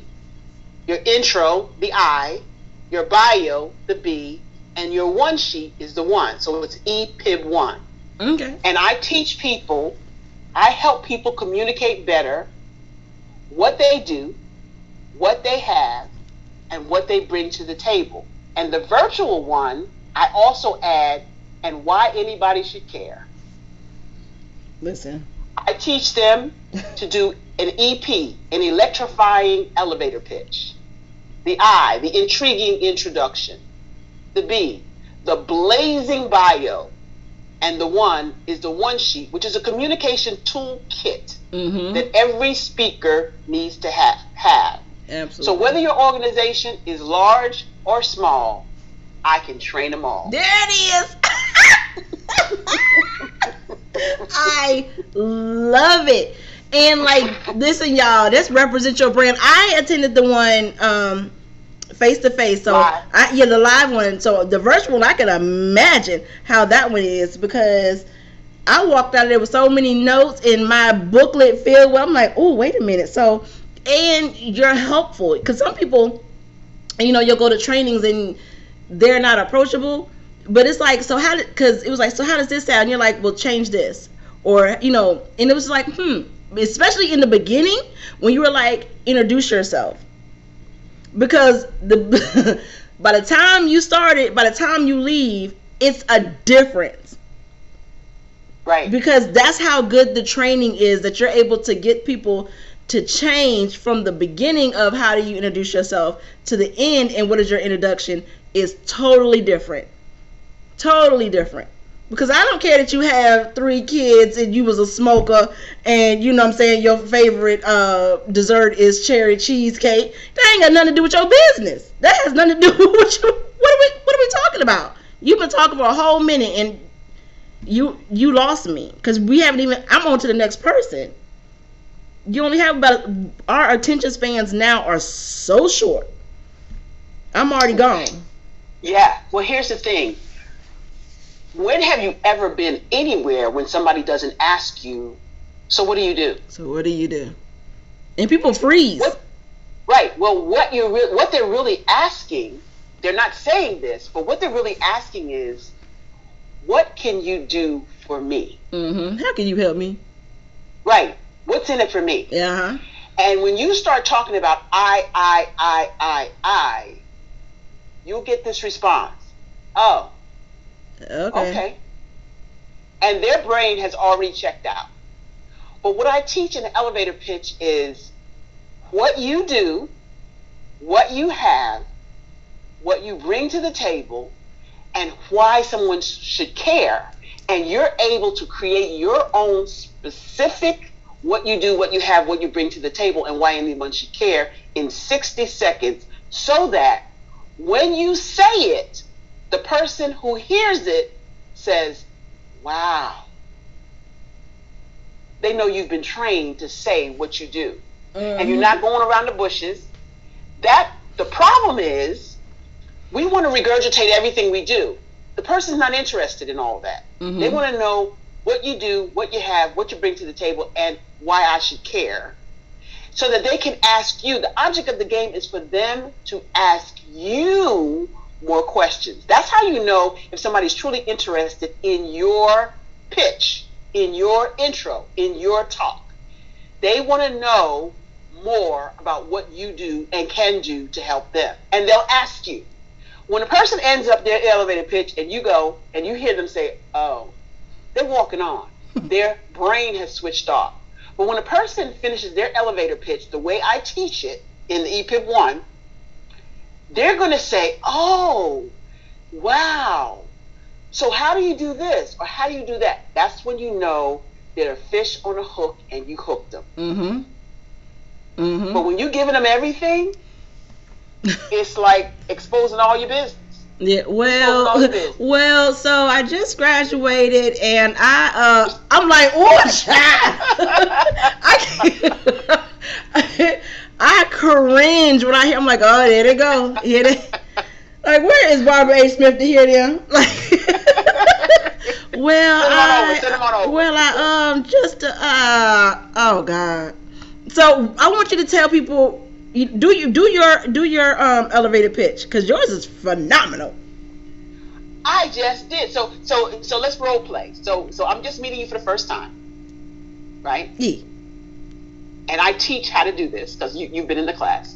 your intro, the I, your bio, the B, and your one sheet is the one. So it's EPIB one. Okay. And I teach people, I help people communicate better what they do, what they have, and what they bring to the table. And the virtual one, I also add, and why anybody should care. Listen. I teach them to do an EP, an electrifying elevator pitch. The I, the intriguing introduction. The B, the blazing bio. And the one is the one sheet, which is a communication toolkit Mm-hmm. that every speaker needs to have. have. Absolutely. So whether your organization is large or small, I can train them all. There it is. <laughs> I love it. And like listen y'all, this represents your brand. I attended the one um face to face. So Live. I yeah, the live one. So the virtual one I can imagine how that one is because I walked out of there with so many notes in my booklet filled with I'm like, oh wait a minute. So and you're helpful because some people you know you'll go to trainings and they're not approachable but it's like so how did because it was like so how does this sound and you're like well change this or you know and it was like hmm especially in the beginning when you were like introduce yourself. Because the <laughs> by the time you started by the time you leave it's a difference. Right. because that's how good the training is that you're able to get people to change from the beginning of how do you introduce yourself to the end and what is your introduction is totally different. Totally different because i don't care that you have three kids and you was a smoker and you know what i'm saying your favorite uh, dessert is cherry cheesecake that ain't got nothing to do with your business. That has nothing to do <laughs> with you. What are we what are we talking about? You've been talking for a whole minute and you you lost me. Because we haven't even i'm on to the next person. You only have about our attention spans now are so short. I'm already gone. Yeah. Well, here's the thing. When have you ever been anywhere when somebody doesn't ask you, so what do you do? so what do you do and people freeze What? Right. Well, what you re- what they're really asking, they're not saying this, but what they're really asking is, what can you do for me? mm-hmm. how can you help me Right. What's in it for me? uh-huh And when you start talking about I, I, I, I, I, you'll get this response. Oh, okay, okay. And their brain has already checked out. But what I teach in the elevator pitch is what you do, what you have, what you bring to the table, and why someone should care. And you're able to create your own specific what you do, what you have, what you bring to the table, and why anyone should care in 60 seconds so that when you say it, the person who hears it says, Wow. They know you've been trained to say what you do. And you're not going around the bushes. That the problem is we want to regurgitate everything we do. The person's not interested in all that. Mhm. They want to know what you do, what you have, what you bring to the table, and why I should care. So that they can ask you. The object of the game is for them to ask you more questions. That's how you know if somebody's truly interested in your pitch, in your intro, in your talk. They want to know more about what you do and can do to help them. And they'll ask you. When a person ends up their elevator pitch and you go and you hear them say, oh, they're walking on. <laughs> Their brain has switched off. But when a person finishes their elevator pitch the way I teach it in the EPIB 1, they're going to say, oh, wow. So how do you do this? Or how do you do that? That's when you know they're a fish on a hook and you hooked them. Mm-hmm. Mm-hmm. But when you're giving them everything, it's like exposing all your business. Yeah, well, <laughs> well, so I just graduated and I, uh, I'm like, oh, child. <laughs> I, <laughs> I cringe when I hear, I'm like, oh, there they go. Here they, <laughs> like, where is Barbara A. Smith to hear them? <laughs> Like, <laughs> well, I, well, I, um, just, uh, oh, God. So I want you to tell people you, do you do your do your um elevator pitch because yours is phenomenal. I just did. So so so let's role play. So so I'm just meeting you for the first time, right? Yeah. And I teach how to do this because you, you've been in the class.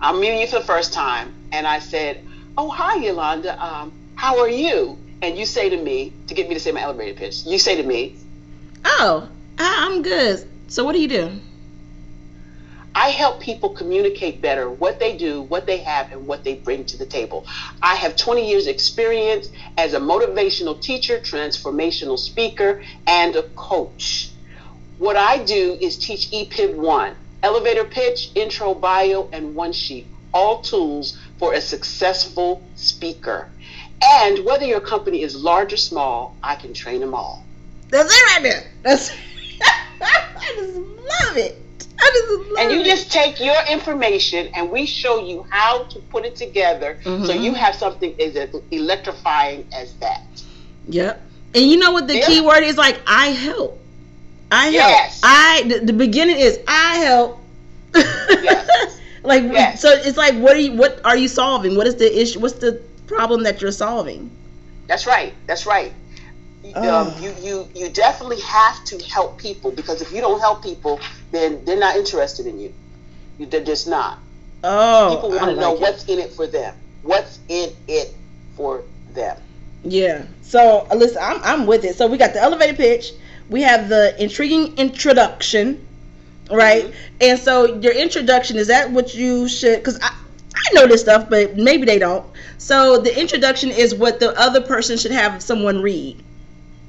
I'm meeting you for the first time, and I said, "Oh hi Yolanda, um, how are you?" And you say to me to get me to say my elevator pitch. You say to me, "Oh, I'm good." So what do you do? I help people communicate better what they do, what they have, and what they bring to the table. I have 20 years experience as a motivational teacher, transformational speaker, and a coach. What I do is teach EPIB 1, elevator pitch, intro bio, and one sheet, all tools for a successful speaker. And whether your company is large or small, I can train them all. That's it right there. That's <laughs> I just love it I just love it. and you just take your information and we show you how to put it together mm-hmm. so you have something as electrifying as that. Yep. And you know what the key word is like I help. I help. Yes. I the, the beginning is I help. <laughs> Yes. like yes. so it's like what are you what are you solving? What is the issue? What's the problem that you're solving? That's right. That's right. Um, you, you you definitely have to help people because if you don't help people, then they're not interested in you. you they're just not. Oh, people want to know what's in it for them. What's in it for them? Yeah. So listen, I'm I'm with it. So we got the elevator pitch. We have the intriguing introduction, right? Mm-hmm. And so your introduction is that what you should? Because I I know this stuff, but maybe they don't. So the introduction is what the other person should have someone read.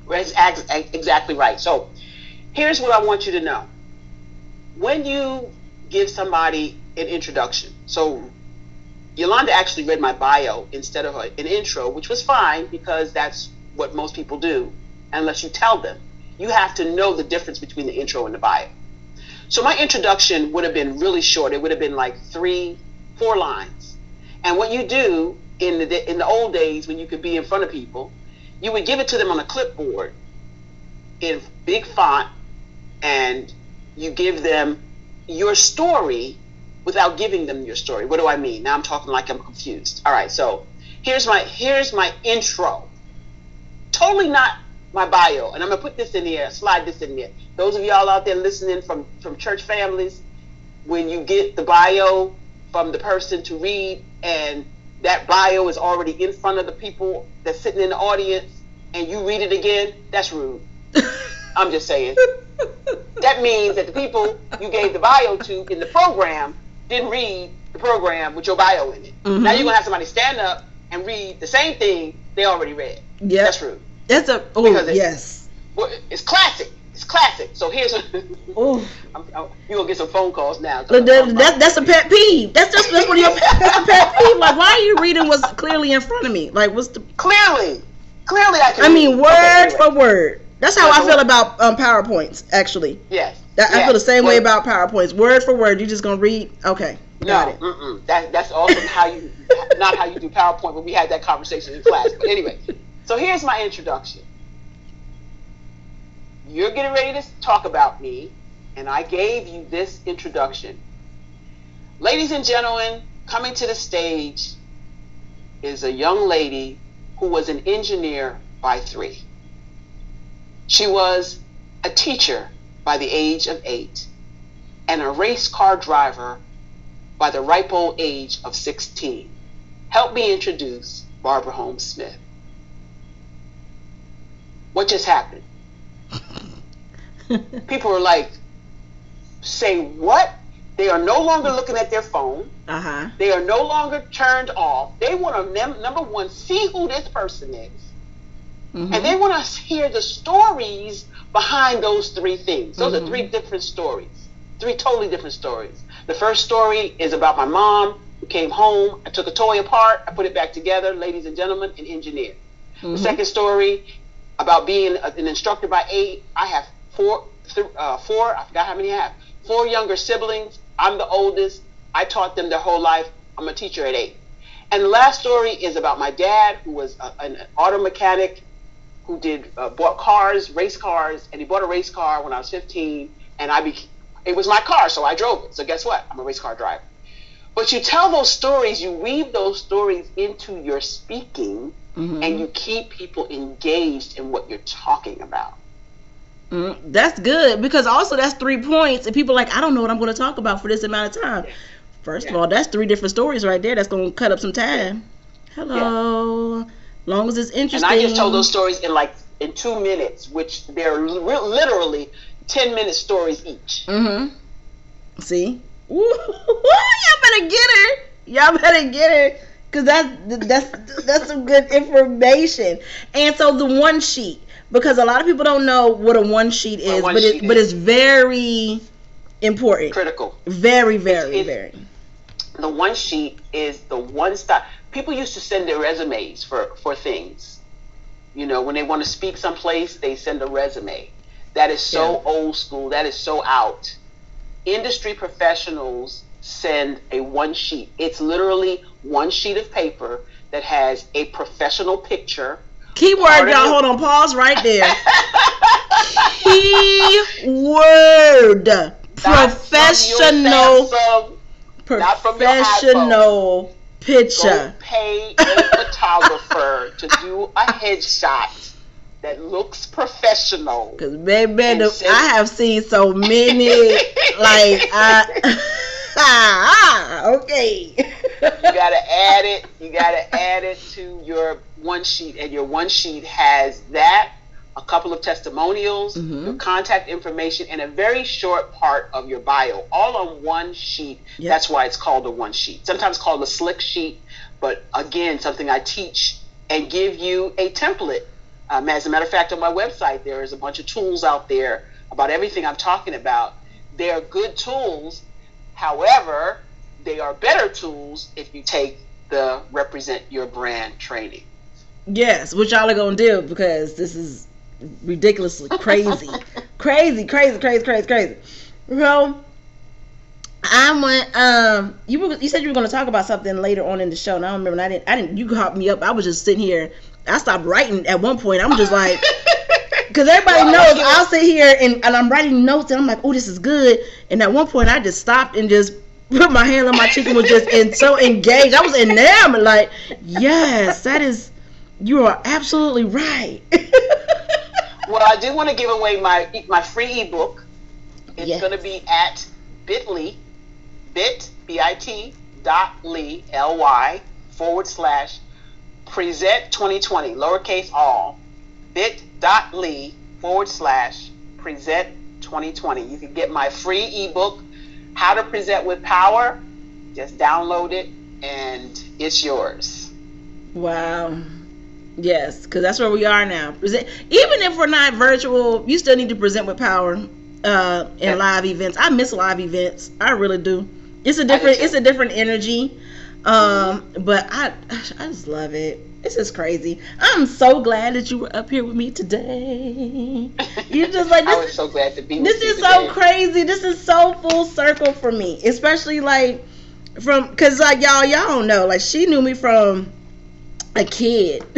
Exactly right. So here's what I want you to know. When you give somebody an introduction, so Yolanda actually read my bio instead of an intro, which was fine because that's what most people do, unless you tell them. You have to know the difference between the intro and the bio. So my introduction would have been really short. It would have been like three, four lines. And what you do in the in the old days when you could be in front of people you would give it to them on a clipboard in big font and you give them your story without giving them your story. What do I mean? Now I'm talking like I'm confused. All right, so here's my here's my intro. Totally not my bio, and I'm gonna put this in here, slide this in there. Those of y'all out there listening from from church families, when you get the bio from the person to read and that bio is already in front of the people that's sitting in the audience and you read it again, that's rude. <laughs> I'm just saying. that means that the people you gave the bio to in the program didn't read the program with your bio in it. Mm-hmm. Now you're gonna have somebody stand up and read the same thing they already read. Yeah, that's rude. That's a oh yes. It's classic. It's classic. So here's a. <laughs> oh. you gonna get some phone calls now. That, that, that's a pet peeve. That's just that's what your that's a pet <laughs> peeve. Like, why are you reading what's clearly in front of me? Like, what's the clearly, clearly I can. I mean, word okay, anyway. for word. That's how I feel about um, powerpoints. Actually. Yes. That, yes. I feel the same way about powerpoints. Word for word, you're just gonna read. Okay. Got no, it. Mm-mm. That, that's also how you not how you do PowerPoint. But we had that conversation in class. But anyway, so here's my introduction you're getting ready to talk about me, and I gave you this introduction. Ladies and gentlemen, coming to the stage is a young lady who was an engineer by three. She was a teacher by the age of eight and a race car driver by the ripe old age of 16. Help me introduce Barbara Holmes Smith. What just happened? <laughs> people are like, say what they are no longer looking at their phone. Uh-huh. They are no longer turned off. They want to number one see who this person is, mm-hmm. and they want to hear the stories behind those three things. Those mm-hmm. are three different stories, three totally different stories. The first story is about my mom who came home. I took a toy apart. I put it back together, ladies and gentlemen, an engineer. Mm-hmm. The second story about being an instructor by eight. I have four, th- uh, four. I forgot how many I have. Four younger siblings. I'm the oldest. I taught them their whole life. I'm a teacher at eight. And the last story is about my dad, who was a, an auto mechanic, who did uh, bought cars, race cars, and he bought a race car when I was 15, and I be, it was my car, so I drove it. So guess what? I'm a race car driver. But you tell those stories, you weave those stories into your speaking, mm-hmm. and you keep people engaged in what you're talking about. Mm, that's good because also that's three points, and people like I don't know what I'm going to talk about for this amount of time. Yeah. First yeah. of all, that's three different stories right there. That's going to cut up some time. Yeah. Hello, long as it's interesting. And I just told those stories in like in two minutes, which they're literally ten minute stories each. Mm-hmm. See, Ooh, y'all better get her. Y'all better get her because that's that's that's some good information. And so the one sheet because a lot of people don't know what a one sheet is, one but sheet it, is. but it's very important, critical, very very it's, very. The one sheet is the one stop. People used to send their resumes for for things. You know, when they want to speak someplace, they send a resume. That is so yeah. old school. That is so out. Industry professionals send a one sheet. It's literally one sheet of paper that has a professional picture Keyword, y'all. Hold on. Pause right there. <laughs> Keyword. Professional. professional picture. Go pay a photographer to do a headshot that looks professional. Because baby, I have seen so many. like I. <laughs> ah, okay. you gotta add it. You gotta add it to your one sheet, and your one sheet has that, a couple of testimonials, mm-hmm. your contact information, and a very short part of your bio, all on one sheet. Yep. That's why it's called a one sheet. Sometimes called a slick sheet, but again, something I teach and give you a template. Um, as a matter of fact, on my website, there is a bunch of tools out there about everything I'm talking about. They are good tools. However, they are better tools if you take the represent your brand training. Yes, which y'all are gonna do because this is ridiculously <laughs> crazy, crazy, crazy, crazy, crazy, crazy. So I went. Um, you were you said you were gonna talk about something later on in the show, and I don't remember. And I didn't. I didn't. You caught me up. I was just sitting here. I stopped writing at one point. I'm just like. <laughs> Because everybody well, knows I'll sit here and, and I'm writing notes and I'm like, oh, this is good. And at one point, I just stopped and just <laughs> put my hand on my cheek and was just in, so <laughs> engaged. I was enamored. Like, yes, that is you are absolutely right. <laughs> well, I do want to give away my my free ebook. It's yes. going to be at bit.ly, bit, B-I-T, dot ly, L-Y, forward slash, present 2020, lowercase all, bit.ly, forward slash, present 2020. You can get my free ebook, How to Present with Power. Just download it, and it's yours. Wow. Yes, because that's where we are now. Present, even if we're not virtual, you still need to present with power uh, in yeah. live events. I miss live events. I really do. It's a different. It's a different energy. Um, mm-hmm. but I, I just love it. This is crazy. I'm so glad that you were up here with me today. You're just like <laughs> this. I was so glad to be. This is so crazy. This is so full circle for me, especially like from because like y'all y'all don't know like she knew me from a kid. <laughs>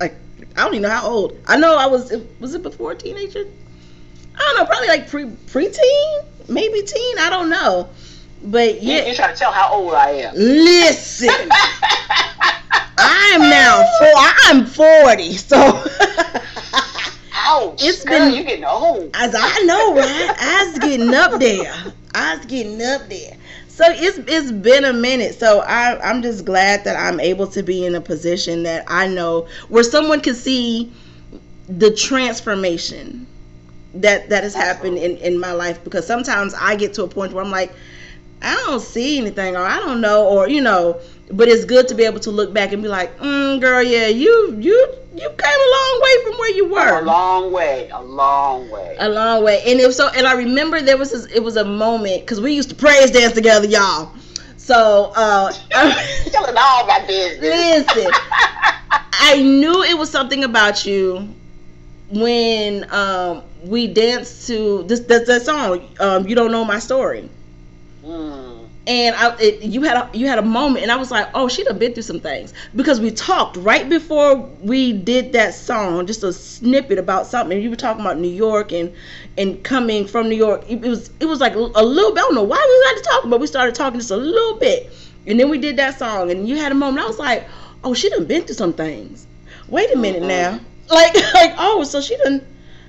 like I don't even know how old. I know I was. Was it before teenager? I don't know. Probably like pre preteen, maybe teen. I don't know. But yeah, you're trying to tell how old I am. Listen, I am now four. I'm forty, so. <laughs> Ouch, it's girl, been you getting old. As I know, right? I was getting up there. I was getting up there so it's it's been a minute so I, i'm just glad that i'm able to be in a position that i know where someone can see the transformation that that has happened in in my life because sometimes I get to a point where I'm like, I don't see anything or I don't know or you know, but it's good to be able to look back and be like, mm, girl, yeah, you you you came a long way from where you were. A long way, a long way, a long way. And if so, and I remember there was this, it was a moment because we used to praise dance together, y'all. So uh, <laughs> telling all my business. Listen, <laughs> I knew it was something about you when um, we danced to this that, that song. Um, you don't know my story. Mm and I, it, you had a, you had a moment, and I was like, oh, she'd have been through some things because we talked right before we did that song, just a snippet about something. You were talking about New York and and coming from New York. It, was it was like a little bit. I don't know why we got to talk, but we started talking just a little bit, and then we did that song, and you had a moment. I was like, oh, she done been through some things. Wait a minute mm-hmm. now, <laughs> like like oh, so she done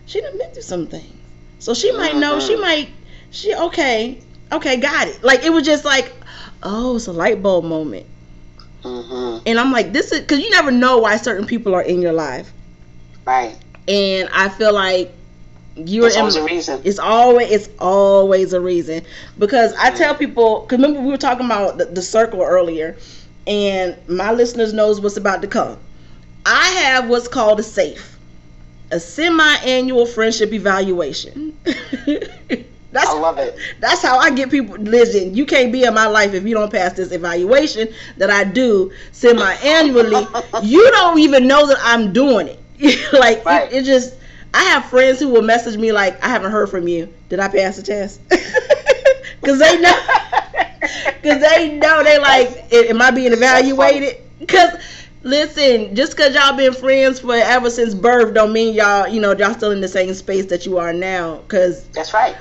she done been through some things. So she might know. She mm-hmm. might she okay okay, got it. Like it was just like, oh, it's a light bulb moment. Mm-hmm. And I'm like, this is because you never know why certain people are in your life. Right. And I feel like you're it's always a reason. It's always it's always a reason because I mm-hmm. tell people. Cause remember we were talking about the, the circle earlier, and my listeners knows what's about to come. I have what's called a safe, a semi-annual friendship evaluation. <laughs> That's, I love it. That's how I get people. Listen, you can't be in my life if you don't pass this evaluation that I do semi-annually. <laughs> you don't even know that I'm doing it. <laughs> like right. it, it, just. I have friends who will message me like, "I haven't heard from you. Did I pass the test?" <laughs> Because they know. Because they know they like, am I being evaluated? Because listen, just because y'all been friends forever since birth, don't mean y'all, you know, y'all still in the same space that you are now. Because that's right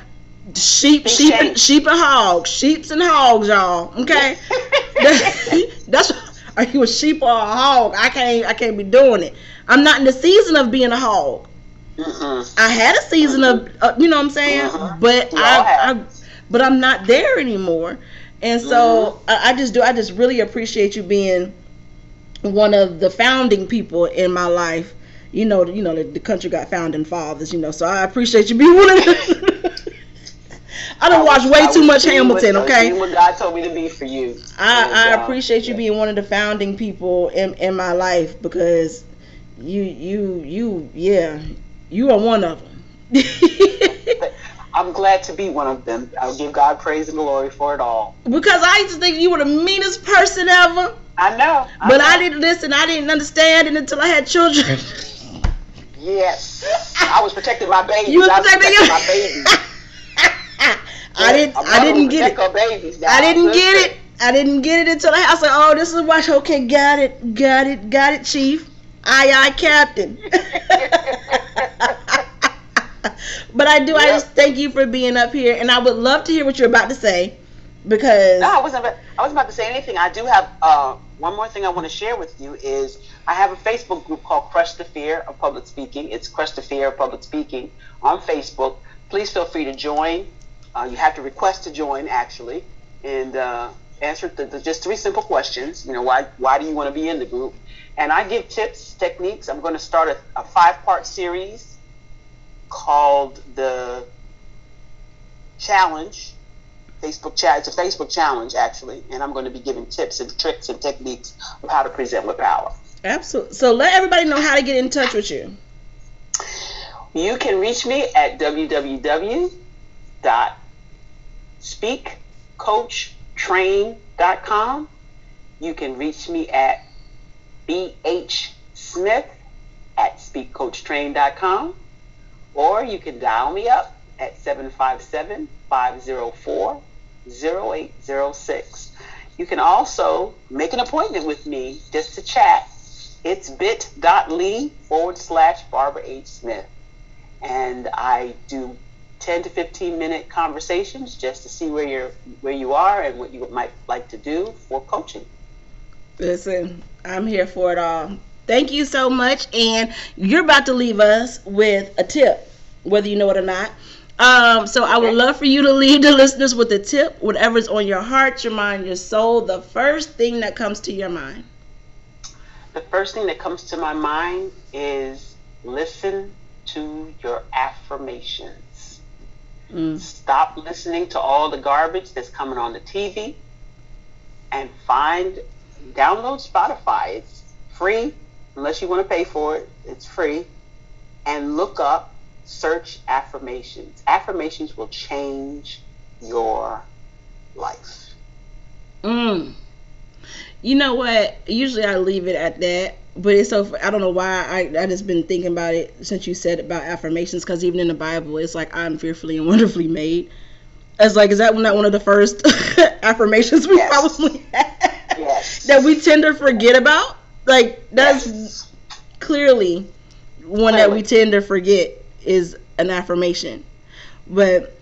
sheep, sheep, and, sheep and hogs, sheeps and hogs, y'all. Okay, <laughs> <laughs> that's are you a sheep or a hog? I can't, I can't be doing it. I'm not in the season of being a hog. I had a season mm-hmm. of, uh, you know what I'm saying, mm-hmm. but I, I, but I'm not there anymore, and so mm-hmm. I, I just do. I just really appreciate you being one of the founding people in my life. You know, you know, the, the country got founding fathers. You know, so I appreciate you being one of <laughs> them. I don't watch way too much Hamilton. What, okay. What God told me to be for you. I, I appreciate you being one of the founding people in, in my life because you you you yeah you are one of them. <laughs> I'm glad to be one of them. I'll give God praise and glory for it all. Because I used to think you were the meanest person ever. I know. I but know. I didn't listen. I didn't understand it until I had children. yes. I was protecting my babies. You was protecting, protecting my babies. <laughs> I didn't. I didn't get it. I didn't get it. I didn't get it until I, I said, "Oh, this is why." Okay, got it, got it, got it, Chief. Aye, aye, Captain. <laughs> but I do. Yep. I just thank you for being up here, and I would love to hear what you're about to say because no, I wasn't. About, I wasn't about to say anything. I do have uh, one more thing I want to share with you. Is I have a Facebook group called Crush the Fear of Public Speaking. It's Crush the Fear of Public Speaking on Facebook. Please feel free to join. Uh, you have to request to join actually, and uh, answer the, the, just three simple questions. You know, why why do you want to be in the group? And I give tips, techniques. I'm going to start a, a five-part series called the challenge. Facebook chat. It's a Facebook challenge actually, and I'm going to be giving tips and tricks and techniques of how to present with power. Absolutely. So let everybody know how to get in touch with you. You can reach me at www dot speakcoachtrain.com. You can reach me at bhsmith at speakcoachtrain.com or you can dial me up at 757 504 0806. You can also make an appointment with me just to chat. It's bit.ly forward slash Barbara H. Smith. And I do 10 to 15 minute conversations just to see where you're where you are and what you might like to do for coaching. Listen, I'm here for it all. Thank you so much and you're about to leave us with a tip whether you know it or not. Um, so. I would love for you to leave the listeners with a tip, whatever's on your heart, your mind, your soul, the first thing that comes to your mind. The first thing that comes to my mind is listen to your affirmations. Mm. Stop listening to all the garbage that's coming on the TV and find, download Spotify. It's free unless you want to pay for it. It's free. And look up, search affirmations. Affirmations will change your life. Mm. You know what? Usually I leave it at that, but it's so I don't know why I I just been thinking about it since you said about affirmations because even in the Bible it's like I'm fearfully and <laughs> wonderfully made. It's like is that not one of the first <laughs> affirmations we yes. probably <laughs> had yes. that we tend to forget about? Like that's yes. clearly one clearly. that we tend to forget is an affirmation, but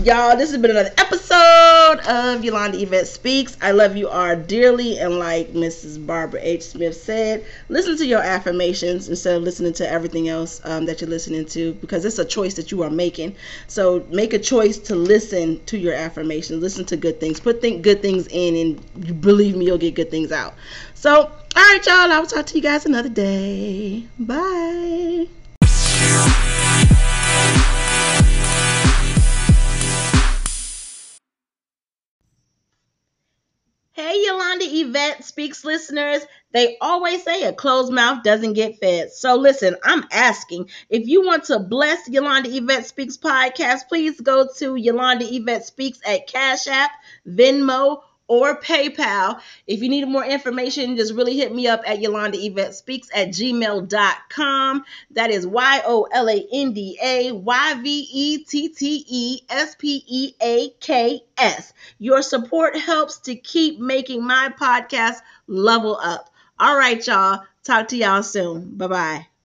y'all this has been another episode of yolanda yvette speaks. I love you all dearly and like mrs barbara h. Smith said listen to your affirmations instead of listening to everything else um, that you're listening to because it's a choice that you are making. So make a choice to listen to your affirmations. Listen to good things. Put think good things in and believe me you'll get good things out. So all right y'all i will talk to you guys another day. Bye Hey, Yolanda Yvette Speaks listeners. They always say a closed mouth doesn't get fed. So listen, I'm asking if you want to bless Yolanda Yvette Speaks podcast, please go to Yolanda Yvette Speaks at Cash App, Venmo, or PayPal. If you need more information, just really hit me up at Yolanda Yvette Speaks at gmail.com. That is Y O L A N D A Y V E T T E S P E A K S. Your support helps to keep making my podcast level up. All right, y'all. Talk to y'all soon. Bye bye.